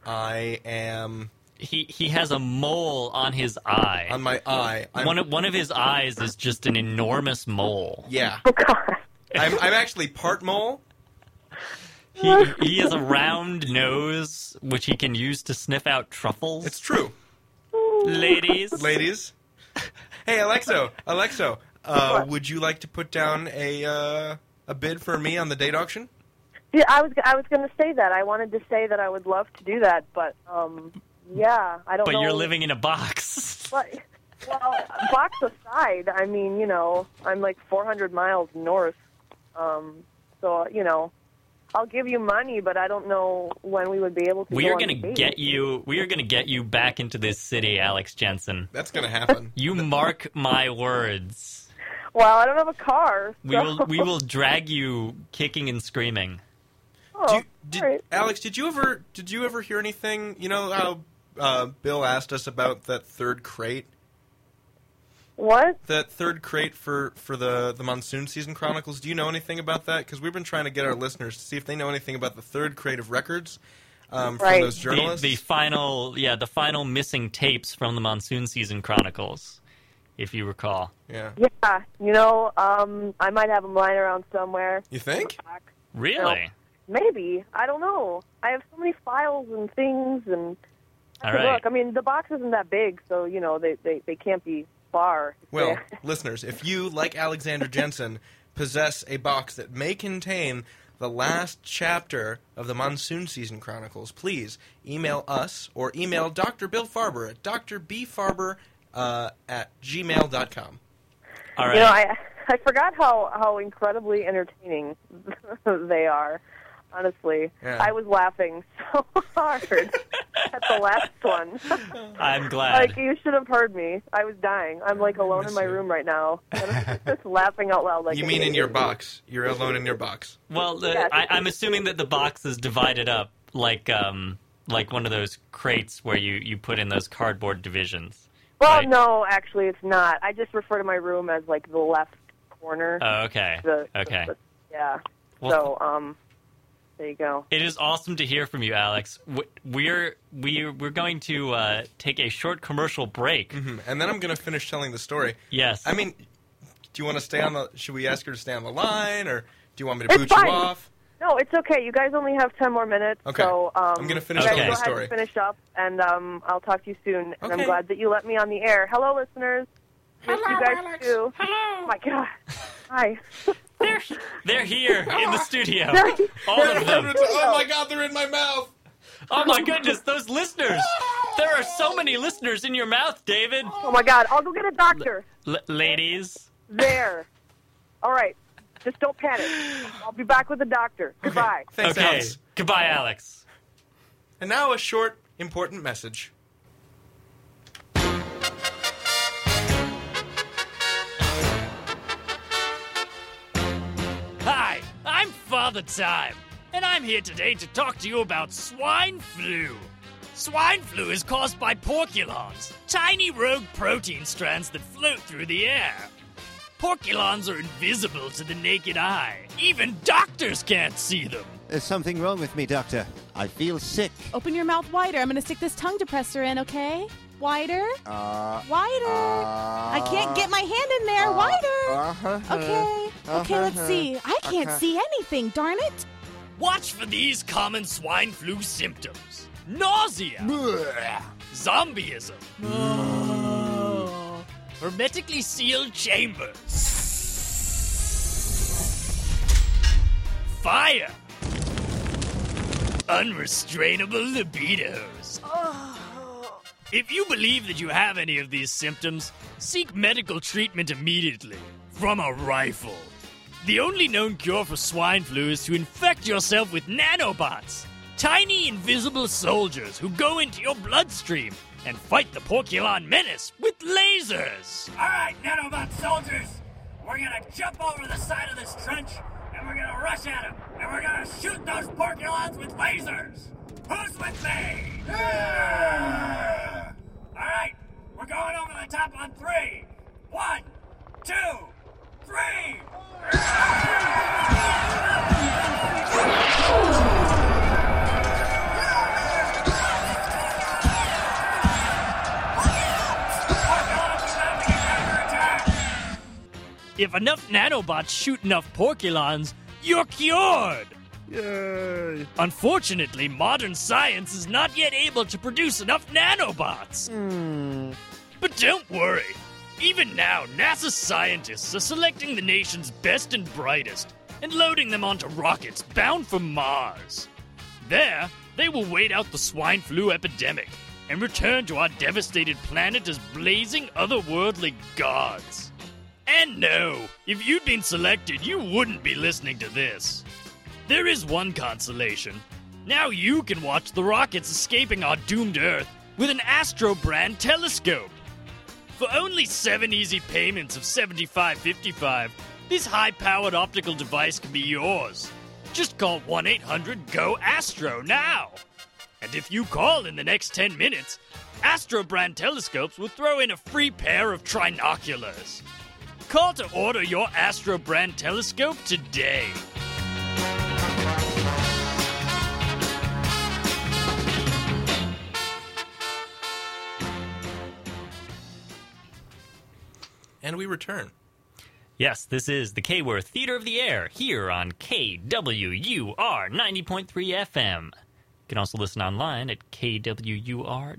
I am He he has a mole on his eye. on my eye. I'm, one of one of his eyes is just an enormous mole. yeah. Oh God. I'm I'm actually part mole. He he has a round nose which he can use to sniff out truffles. It's true, ladies. ladies. Hey, Alexo, Alexo, uh, would you like to put down a uh, a bid for me on the date auction? Yeah, I was I was going to say that. I wanted to say that I would love to do that, but um, yeah, I don't But know. you're living in a box. But, well, box aside, I mean, you know, I'm like 400 miles north, um, so you know, I'll give you money, but I don't know when we would be able to. We go are going to get you. We are going to get you back into this city, Alex Jensen. That's gonna happen. You mark my words. Well, I don't have a car. We will. We will drag you kicking and screaming. Oh, Do you, did, all right. Alex, did you ever did you ever hear anything? You know how uh, Bill asked us about that third crate, What? that third crate for for the the monsoon season chronicles. Do you know anything about that? Because we've been trying to get our listeners to see if they know anything about the third crate of records um, from Right. those The, journalists. the final, yeah, the final missing tapes from the monsoon season chronicles, if you recall. yeah, Yeah, you know, um, I might have them lying around somewhere. you think? Really? Maybe I don't know. I have so many files and things, and I All have to right. look. I mean, the box isn't that big, so you know they they, they can't be far. Well, listeners, if you, like Alexander Jensen, possess a box that may contain the last chapter of the Monsoon Season Chronicles, please email us or email Dr. Bill Farber at drbfarber uh, at gmail.com. All right. You know, I I forgot how how incredibly entertaining they are. Honestly, Yeah. I was laughing so hard at the last one. I'm glad. like you should have heard me. I was dying. I'm like alone in my room right now, just laughing out loud. Like you mean in your box? You're alone in your box. well, the, Yeah. I, I'm assuming that the box is divided up like um like one of those crates where you you put in those cardboard divisions. Well, right? no, actually, it's not. I just refer to my room as like the left corner. Oh, okay. the, the- okay. the- yeah. Well- so, um, there you go. It is awesome to hear from you, Alex. We're we're we're going to uh, take a short commercial break. Hmm, And then I'm going to finish telling the story. Yes. I mean, do you want to stay on the. Should we ask her to stay on the line, or do you want me to It's boot fine. you off? No, it's okay. You guys only have ten more minutes. Okay. So, um, I'm gonna finish you guys telling go the ahead story. and finish up, and um, I'll talk to you soon. And I'm glad that you let me on the air. Hello, listeners. Miss you guys too. Hello. My God. Hi. they're they're here in the studio. All of them. oh my god, they're in my mouth! Oh my goodness, those listeners! There are so many listeners in your mouth, David. Oh my God. I'll go get a doctor. L- ladies. There. All right. Just don't panic. I'll be back with the doctor. Goodbye. Thanks, okay. Alex. Goodbye, Alex. And now a short, important message. Father Time, and I'm here today to talk to you about swine flu. Swine flu is caused by porculons, tiny rogue protein strands that float through the air. Porculons are invisible to the naked eye. Even doctors can't see them. There's something wrong with me, Doctor. I feel sick. Open your mouth wider. I'm going to stick this tongue depressor in, okay? Wider. Uh, Wider. I can't get my hand in there. Wider. uh-huh. Okay. Okay, let's Uh-huh. see. I can't Okay. see anything, darn it. Watch for these common swine flu symptoms nausea, zombieism, hermetically sealed chambers, fire, unrestrainable libidos. If you believe that you have any of these symptoms, seek medical treatment immediately from a rifle. The only known cure for swine flu is to infect yourself with nanobots, tiny invisible soldiers who go into your bloodstream and fight the Porculon menace with lasers. All right, nanobot soldiers, we're gonna jump over the side of this trench and we're gonna rush at them and we're gonna shoot those porculons with lasers. Who's with me? All right, we're going over the top on three. One, two, three. If enough nanobots shoot enough Porculons, you're cured! Yay! Unfortunately, modern science is not yet able to produce enough nanobots. Hmm. But don't worry. Even now, NASA scientists are selecting the nation's best and brightest and loading them onto rockets bound for Mars. There, they will wait out the swine flu epidemic and return to our devastated planet as blazing otherworldly gods. And no, if you'd been selected, you wouldn't be listening to this. There is one consolation. Now you can watch the rockets escaping our doomed Earth with an Astro brand telescope. For only seven easy payments of $75.55, this high powered optical device can be yours. Just call 1 800 GO ASTRO now. And if you call in the next 10 minutes, Astro brand telescopes will throw in a free pair of trinoculars. Call to order your Astro brand telescope today. And we return. Yes, this is the KWUR Theater of the Air here on KWUR 90.3 FM. You can also listen online at kwur.com.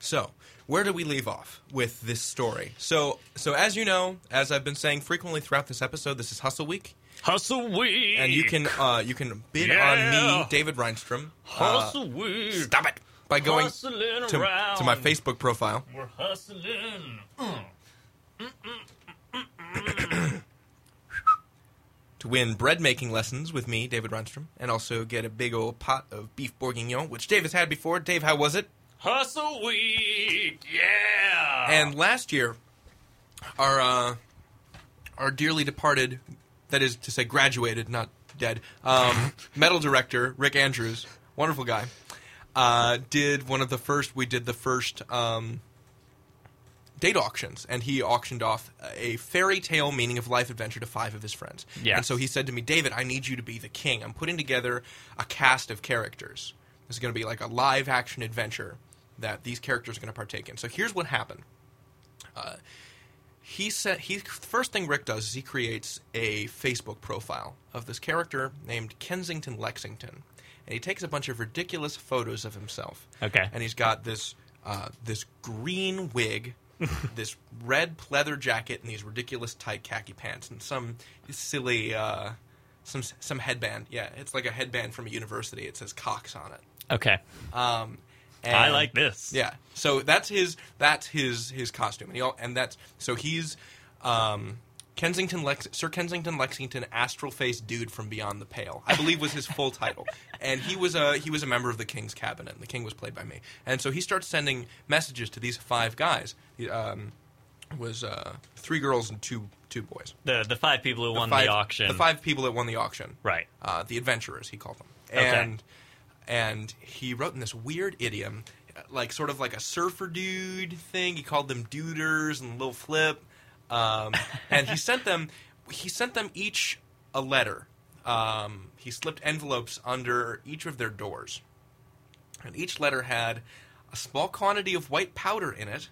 So, where do we leave off with this story? So, so as you know, as I've been saying frequently throughout this episode, this is Hustle Week. Hustle Week, and you can uh, you can bid Yeah. on me, David Reinstrom. uh, Hustle Week. stop it by going Hustling to, around. to my Facebook profile. We're hustling. to win bread making lessons with me, David Reinstrom, and also get a big old pot of beef bourguignon, which Dave has had before. Dave, how was it? Hustle Week, yeah. And last year, our uh, our dearly departed, that is to say, graduated, not dead, um, metal director Rick Andrews, wonderful guy, uh, did one of the first. We did the first um, date auctions, and he auctioned off a fairy tale meaning of life adventure to five of his friends. Yes. And so he said to me, David, I need you to be the king. I'm putting together a cast of characters. This is going to be like a live action adventure that these characters are going to partake in. So here's what happened. Uh, he said he first thing Rick does is he creates a Facebook profile of this character named Kensington Lexington, and he takes a bunch of ridiculous photos of himself. Okay. and he's got this uh, this green wig, this red pleather jacket, and these ridiculous tight khaki pants, and some silly uh, some some headband. Yeah, it's like a headband from a university. It says Cox on it. Okay. Um, and, I like this. Yeah. So that's his that's his his costume, and he all, and that's so he's um, Kensington Lex, Sir Kensington Lexington, astral faced dude from beyond the pale. I believe was his full title, and he was a he was a member of the king's cabinet. And the king was played by me, and so he starts sending messages to these five guys. He, um, was uh, three girls and two two boys. The the five people who won five, the auction. The five people that won the auction. Right. Uh, the adventurers, he called them. Okay. And and he wrote in this weird idiom, like sort of like a surfer dude thing. He called them duders and little Flip. Um, and he sent them he sent them each a letter. Um, he slipped envelopes under each of their doors. And each letter had a small quantity of white powder in it.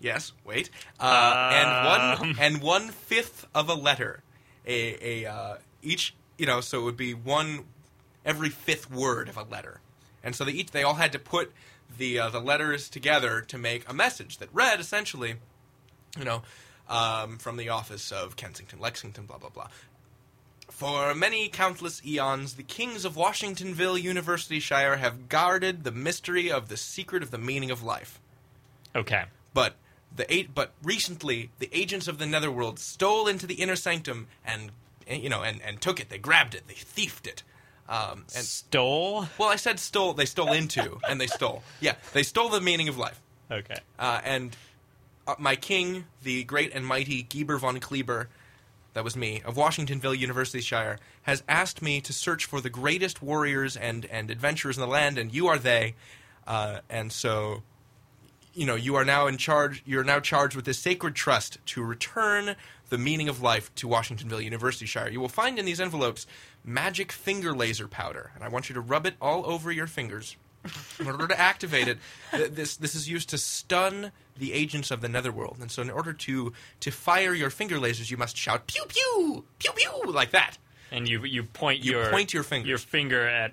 Yes, wait. Uh, and one Um. and one fifth of a letter. A, a uh, each you know, so it would be one every fifth word of a letter, and so they each they all had to put the uh, the letters together to make a message that read essentially, you know, um, from the office of Kensington, Lexington, blah blah blah. For many countless eons, the kings of Washingtonville University Shire have guarded the mystery of the secret of the meaning of life. Okay. But the eight, but recently, the agents of the Netherworld stole into the inner sanctum and and, you know and, and took it. They grabbed it. They thiefed it. Um, and stole? Well, I said stole. They stole into and they stole. Yeah, they stole the meaning of life. Okay. Uh, and uh, my king, the great and mighty Geber von Kleber, that was me, of Washingtonville University Shire, has asked me to search for the greatest warriors and, and adventurers in the land, and you are they. Uh, and so, you know, you are now in charge. You're now charged with this sacred trust to return the meaning of life to Washingtonville University Shire. You will find in these envelopes magic finger laser powder, and I want you to rub it all over your fingers. In order to activate it, th- this this is used to stun the agents of the netherworld. And so, in order to to fire your finger lasers, you must shout pew pew pew pew like that. And you you point You your point your finger your finger at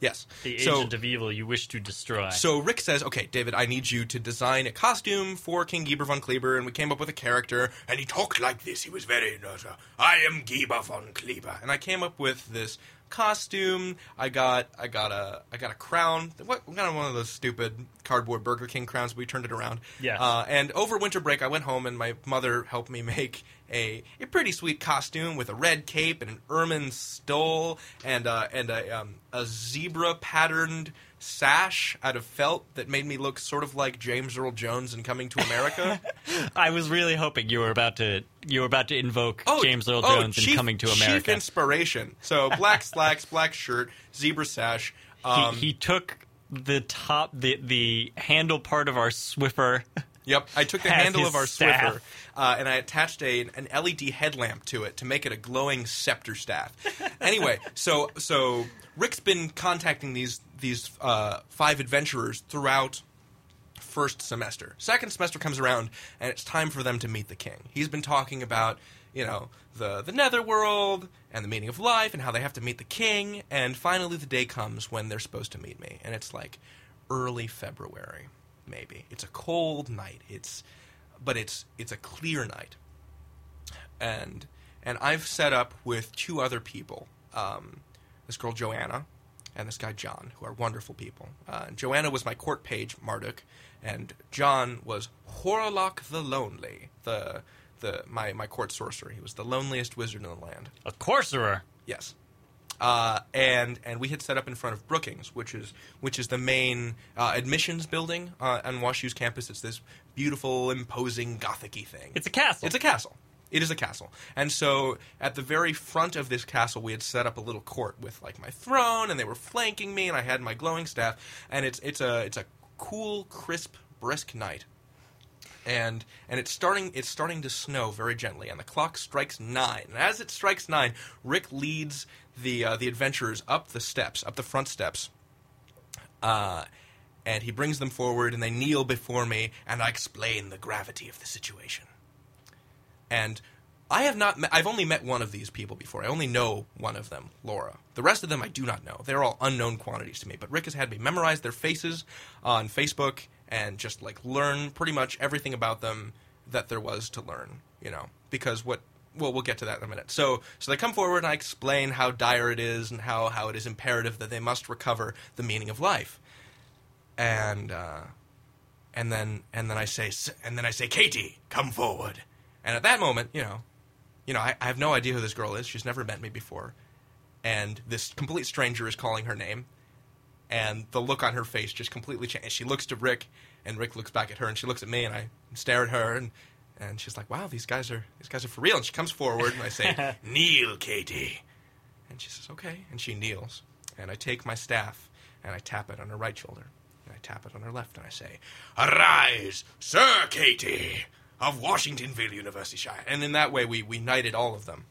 yes the So- agent of evil you wish to destroy. So Rick says, "Okay, David, I need you to design a costume for King Geber von Kleber." And we came up with a character, and he talked like this. He was very, uh, "I am Geber von Kleber," and I came up with this costume. I got, I got a, I got a crown. What kind of one of those stupid cardboard Burger King crowns? We turned it around. Yes. Uh, and over winter break, I went home, and my mother helped me make a, a pretty sweet costume with a red cape and an ermine stole and uh, and a, um, a zebra patterned sash out of felt that made me look sort of like James Earl Jones in Coming to America. I was really hoping you were about to you were about to invoke James Earl oh, Jones in Coming to America. Chief inspiration. So black slacks, black shirt, zebra sash. Um, he, he took the top the the handle part of our Swiffer. Yep, I took the handle of our staff. Swiffer uh, and I attached a an LED headlamp to it to make it a glowing scepter staff. anyway, so so Rick's been contacting these these uh, five adventurers throughout first semester. Second semester comes around and it's time for them to meet the king. He's been talking about you know the the netherworld and the meaning of life and how they have to meet the king. And finally, the day comes when they're supposed to meet me, and it's like early February maybe. It's a cold night. It's but it's it's a clear night. And and I've set up with two other people. Um, this girl Joanna and this guy John, who are wonderful people. Uh, Joanna was my court page, Marduk, and John was Horlock the Lonely, the the my, my court sorcerer. He was the loneliest wizard in the land. A sorcerer. Yes. Uh, and and we had set up in front of Brookings, which is which is the main uh, admissions building uh, on WashU's campus. It's this beautiful, imposing, gothic-y thing. It's a castle. It's a castle. It is a castle. And so at the very front of this castle, we had set up a little court with like my throne, and they were flanking me, and I had my glowing staff. And it's it's a it's a cool, crisp, brisk night. And and it's starting it's starting to snow very gently, and the clock strikes nine. And as it strikes nine, Rick leads the uh, the adventurers up the steps, up the front steps. Uh, and he brings them forward, and they kneel before me, and I explain the gravity of the situation. And I have not met, I've only met one of these people before. I only know one of them, Laura. The rest of them I do not know. They're all unknown quantities to me. But Rick has had me memorize their faces on Facebook and just like learn pretty much everything about them that there was to learn, you know. Because what well, we'll get to that in a minute. So, so they come forward and I explain how dire it is and how, how it is imperative that they must recover the meaning of life. And uh, and then and then I say and then I say Katie, come forward. And at that moment, you know, you know, I, I have no idea who this girl is. She's never met me before, and this complete stranger is calling her name, and the look on her face just completely changed. She looks to Rick, and Rick looks back at her, and she looks at me, and I stare at her, and and she's like, "Wow, these guys are these guys are for real." And she comes forward, and I say, "Kneel, Katie," and she says, "Okay," and she kneels, and I take my staff and I tap it on her right shoulder, and I tap it on her left, and I say, "Arise, Sir Katie." Of Washingtonville University Shire. And in that way, we, we knighted all of them.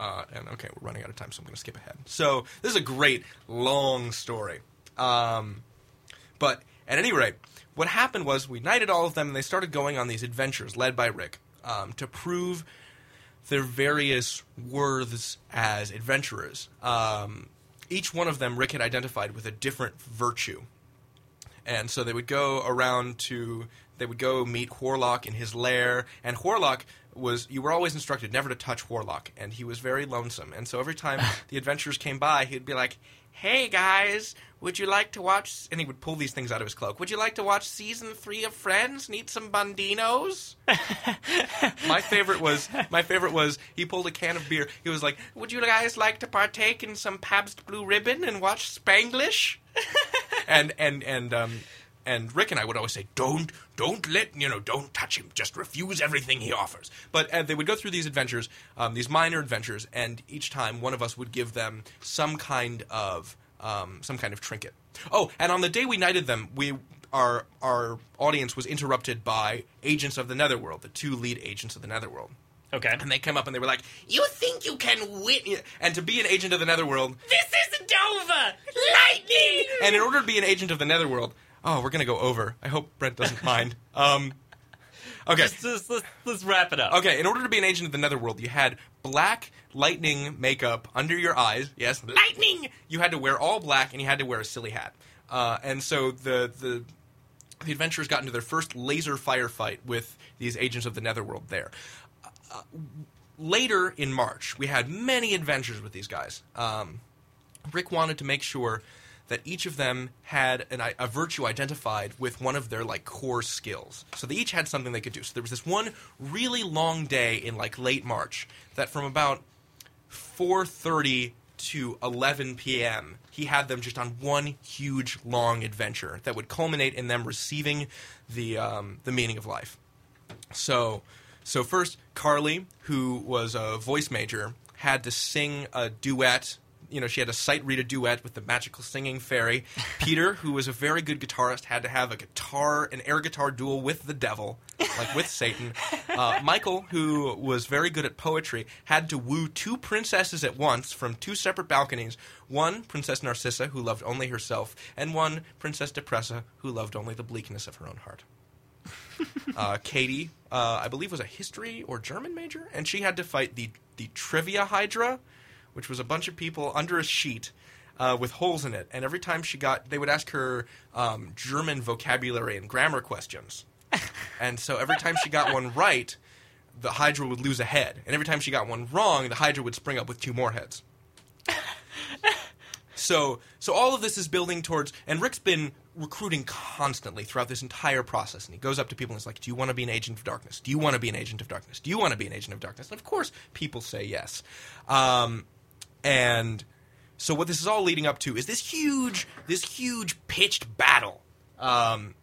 Uh, and okay, we're running out of time, so I'm going to skip ahead. So this is a great long story. Um, but at any rate, what happened was we knighted all of them, and they started going on these adventures led by Rick um, to prove their various worths as adventurers. Um, each one of them, Rick had identified with a different virtue. And so they would go around to, they would go meet Horlock in his lair. And Horlock was, you were always instructed never to touch Horlock. And he was very lonesome. And so every time the adventurers came by, he'd be like, Hey guys, would you like to watch? And he would pull these things out of his cloak. Would you like to watch season three of Friends? Need some bandinos? my favorite was my favorite was he pulled a can of beer. He was like, "Would you guys like to partake in some Pabst Blue Ribbon and watch Spanglish?" and and and um and Rick and I would always say, "Don't don't let you know, don't touch him. Just refuse everything he offers." But uh, they would go through these adventures, um, these minor adventures, and each time one of us would give them some kind of um, some kind of trinket. Oh, and on the day we knighted them, we our our audience was interrupted by agents of the Netherworld, the two lead agents of the Netherworld. Okay. And they came up and they were like, "You think you can win?" And to be an agent of the Netherworld, This isn't over! Lightning! and in order to be an agent of the Netherworld, oh, we're gonna go over. I hope Brent doesn't mind. Um, okay. Just, just, let's, let's wrap it up. Okay, in order to be an agent of the Netherworld, you had black lightning makeup under your eyes. Yes, lightning. You had to wear all black, and you had to wear a silly hat. Uh, and so the the the adventurers got into their first laser firefight with these agents of the Netherworld there. Later in March, we had many adventures with these guys. Um, Rick wanted to make sure that each of them had an, a virtue identified with one of their like core skills. So they each had something they could do. So there was this one really long day in like late March that from about 4:30 to 11 p.m. he had them just on one huge long adventure that would culminate in them receiving the um, the meaning of life. So, so first, Carly, who was a voice major, had to sing a duet. You know, she had to sight read a duet with the magical singing fairy. Peter, who was a very good guitarist, had to have a guitar, an air guitar duel with the devil, like with Satan. Uh, Michael, who was very good at poetry, had to woo two princesses at once from two separate balconies. One, Princess Narcissa, who loved only herself, and one, Princess Depressa, who loved only the bleakness of her own heart uh, Katie, uh, I believe, was a history or German major, and she had to fight the the trivia hydra, which was a bunch of people under a sheet uh, with holes in it. And every time she got, they would ask her um, German vocabulary and grammar questions. and so every time she got one right, the hydra would lose a head, and every time she got one wrong, the hydra would spring up with two more heads. So, so all of this is building towards, and Rick's been recruiting constantly throughout this entire process. And he goes up to people and is like, "Do you want to be an agent of darkness? Do you want to be an agent of darkness? Do you want to be an agent of darkness?" And of course, people say yes. Um, and so, what this is all leading up to is this huge, this huge pitched battle. Um,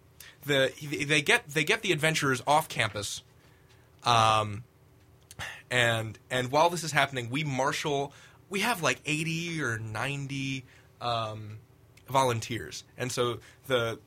the they get they get the adventurers off campus. Um, and and while this is happening, we marshal. We have like eighty or ninety um, volunteers, and so the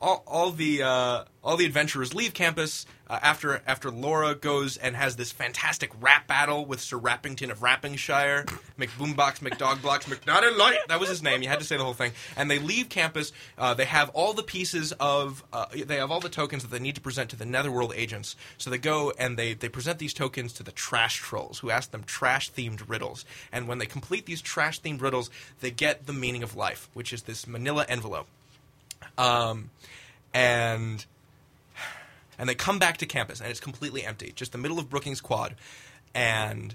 all, all the uh, all the adventurers leave campus uh, after after Laura goes and has this fantastic rap battle with Sir Rappington of Rappingshire, McBoombox, McDogblocks, McNaughton Light. That was his name. You had to say the whole thing. And they leave campus. Uh, they have all the pieces of uh, they have all the tokens that they need to present to the Netherworld agents. So they go and they they present these tokens to the trash trolls, who ask them trash themed riddles. And when they complete these trash themed riddles, they get the meaning of life, which is this Manila envelope. Um, and and they come back to campus and it's completely empty, just the middle of Brookings Quad, and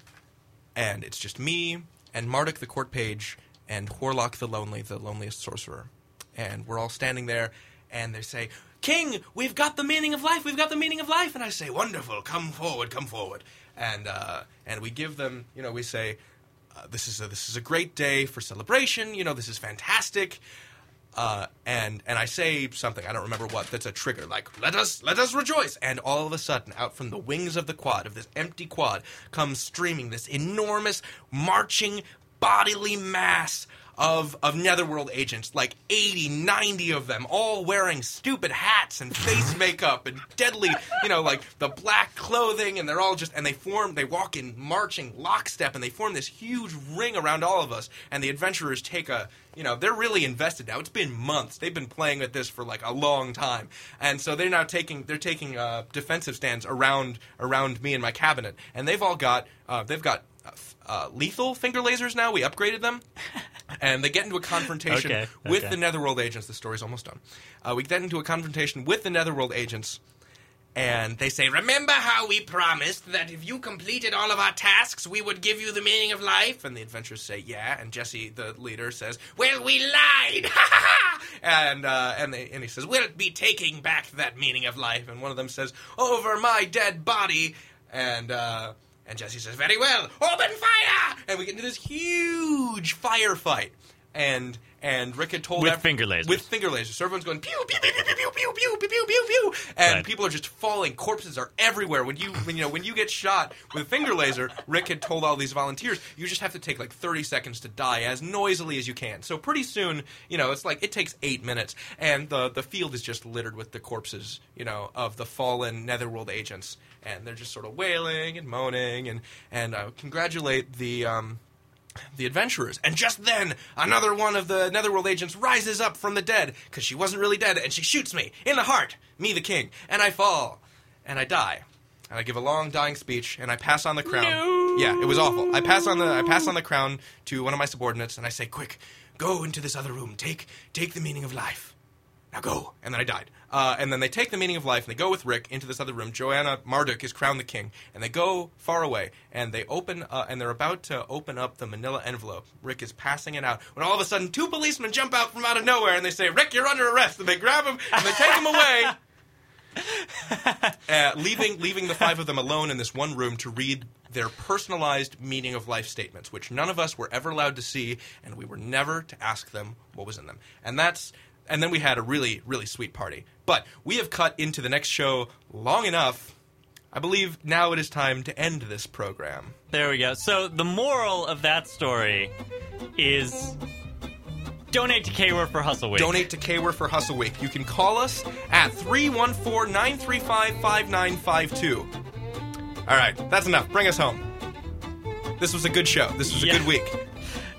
and it's just me and Marduk the court page and Horlock the lonely, the loneliest sorcerer, and we're all standing there, and they say, "King, we've got the meaning of life. We've got the meaning of life." And I say, "Wonderful! Come forward, come forward." And uh, and we give them, you know, we say, uh, "This is a, this is a great day for celebration. You know, this is fantastic." Uh, and and I say something I don't remember what that's a trigger like let us let us rejoice. And all of a sudden out from the wings of the quad of this empty quad comes streaming this enormous marching bodily mass of of Netherworld agents, like 80, 90 of them, all wearing stupid hats and face makeup and deadly, you know, like the black clothing, and they're all just and they form, they walk in marching lockstep, and they form this huge ring around all of us, and the adventurers take a you know they're really invested now. It's been months. They've been playing with this for like a long time. And so they're now taking they're taking uh, defensive stands around around me and my cabinet. And they've all got uh, they've got uh, lethal finger lasers now we upgraded them and they get into a confrontation Okay, with okay. the netherworld agents the story's almost done uh, we get into a confrontation with the netherworld agents and they say, Remember how we promised that if you completed all of our tasks, we would give you the meaning of life? And the adventurers say, Yeah. And Jesse, the leader, says, Well, we lied! and uh, and, they, and he says, We'll be taking back that meaning of life. And one of them says, Over my dead body. And. Uh, and Jesse says, "Very well, open fire!" And we get into this huge firefight. And and Rick had told With ev- finger lasers. With finger lasers. So everyone's going pew pew pew pew pew pew pew pew pew pew pew pew, and Right. people are just falling. Corpses are everywhere. When you when you know when you get shot with a finger laser, Rick had told all these volunteers, you just have to take like thirty seconds to die as noisily as you can. So pretty soon, you know, it's like it takes eight minutes, and the the field is just littered with the corpses, you know, of the fallen Netherworld agents, and they're just sort of wailing and moaning, and and uh, congratulate the. Um, the adventurers. And just then, another one of the Netherworld agents rises up from the dead, because she wasn't really dead, and she shoots me in the heart, me the king, and I fall, and I die. And I give a long dying speech, and I pass on the crown. Yeah, it was awful. I pass on the I pass on the crown to one of my subordinates, and I say, "Quick, go into this other room. Take take the meaning of life. Now go." And then I died. Uh, and then they take the meaning of life, and they go with Rick into this other room. Joanna Marduk is crowned the king, and they go far away, and they open, uh, and they're about to open up the Manila envelope. Rick is passing it out when all of a sudden two policemen jump out from out of nowhere, and they say, "Rick, you're under arrest." And they grab him and they take him away. uh, leaving leaving the five of them alone in this one room to read their personalized meaning of life statements, which none of us were ever allowed to see, and we were never to ask them what was in them. And that's and then we had a really really sweet party. But we have cut into the next show long enough. I believe now it is time to end this program. There we go. So the moral of that story is donate to KWUR for Hustle Week. Donate to KWUR for Hustle Week. You can call us at 314-935-5952. All right, that's enough. Bring us home. This was a good show. This was a Yeah. good week.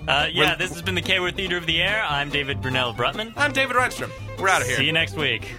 Uh, yeah, this has been the KWUR Theater of the Air. I'm David Brunel Brutman. I'm David Reinstrom. We're out of here. See you next week.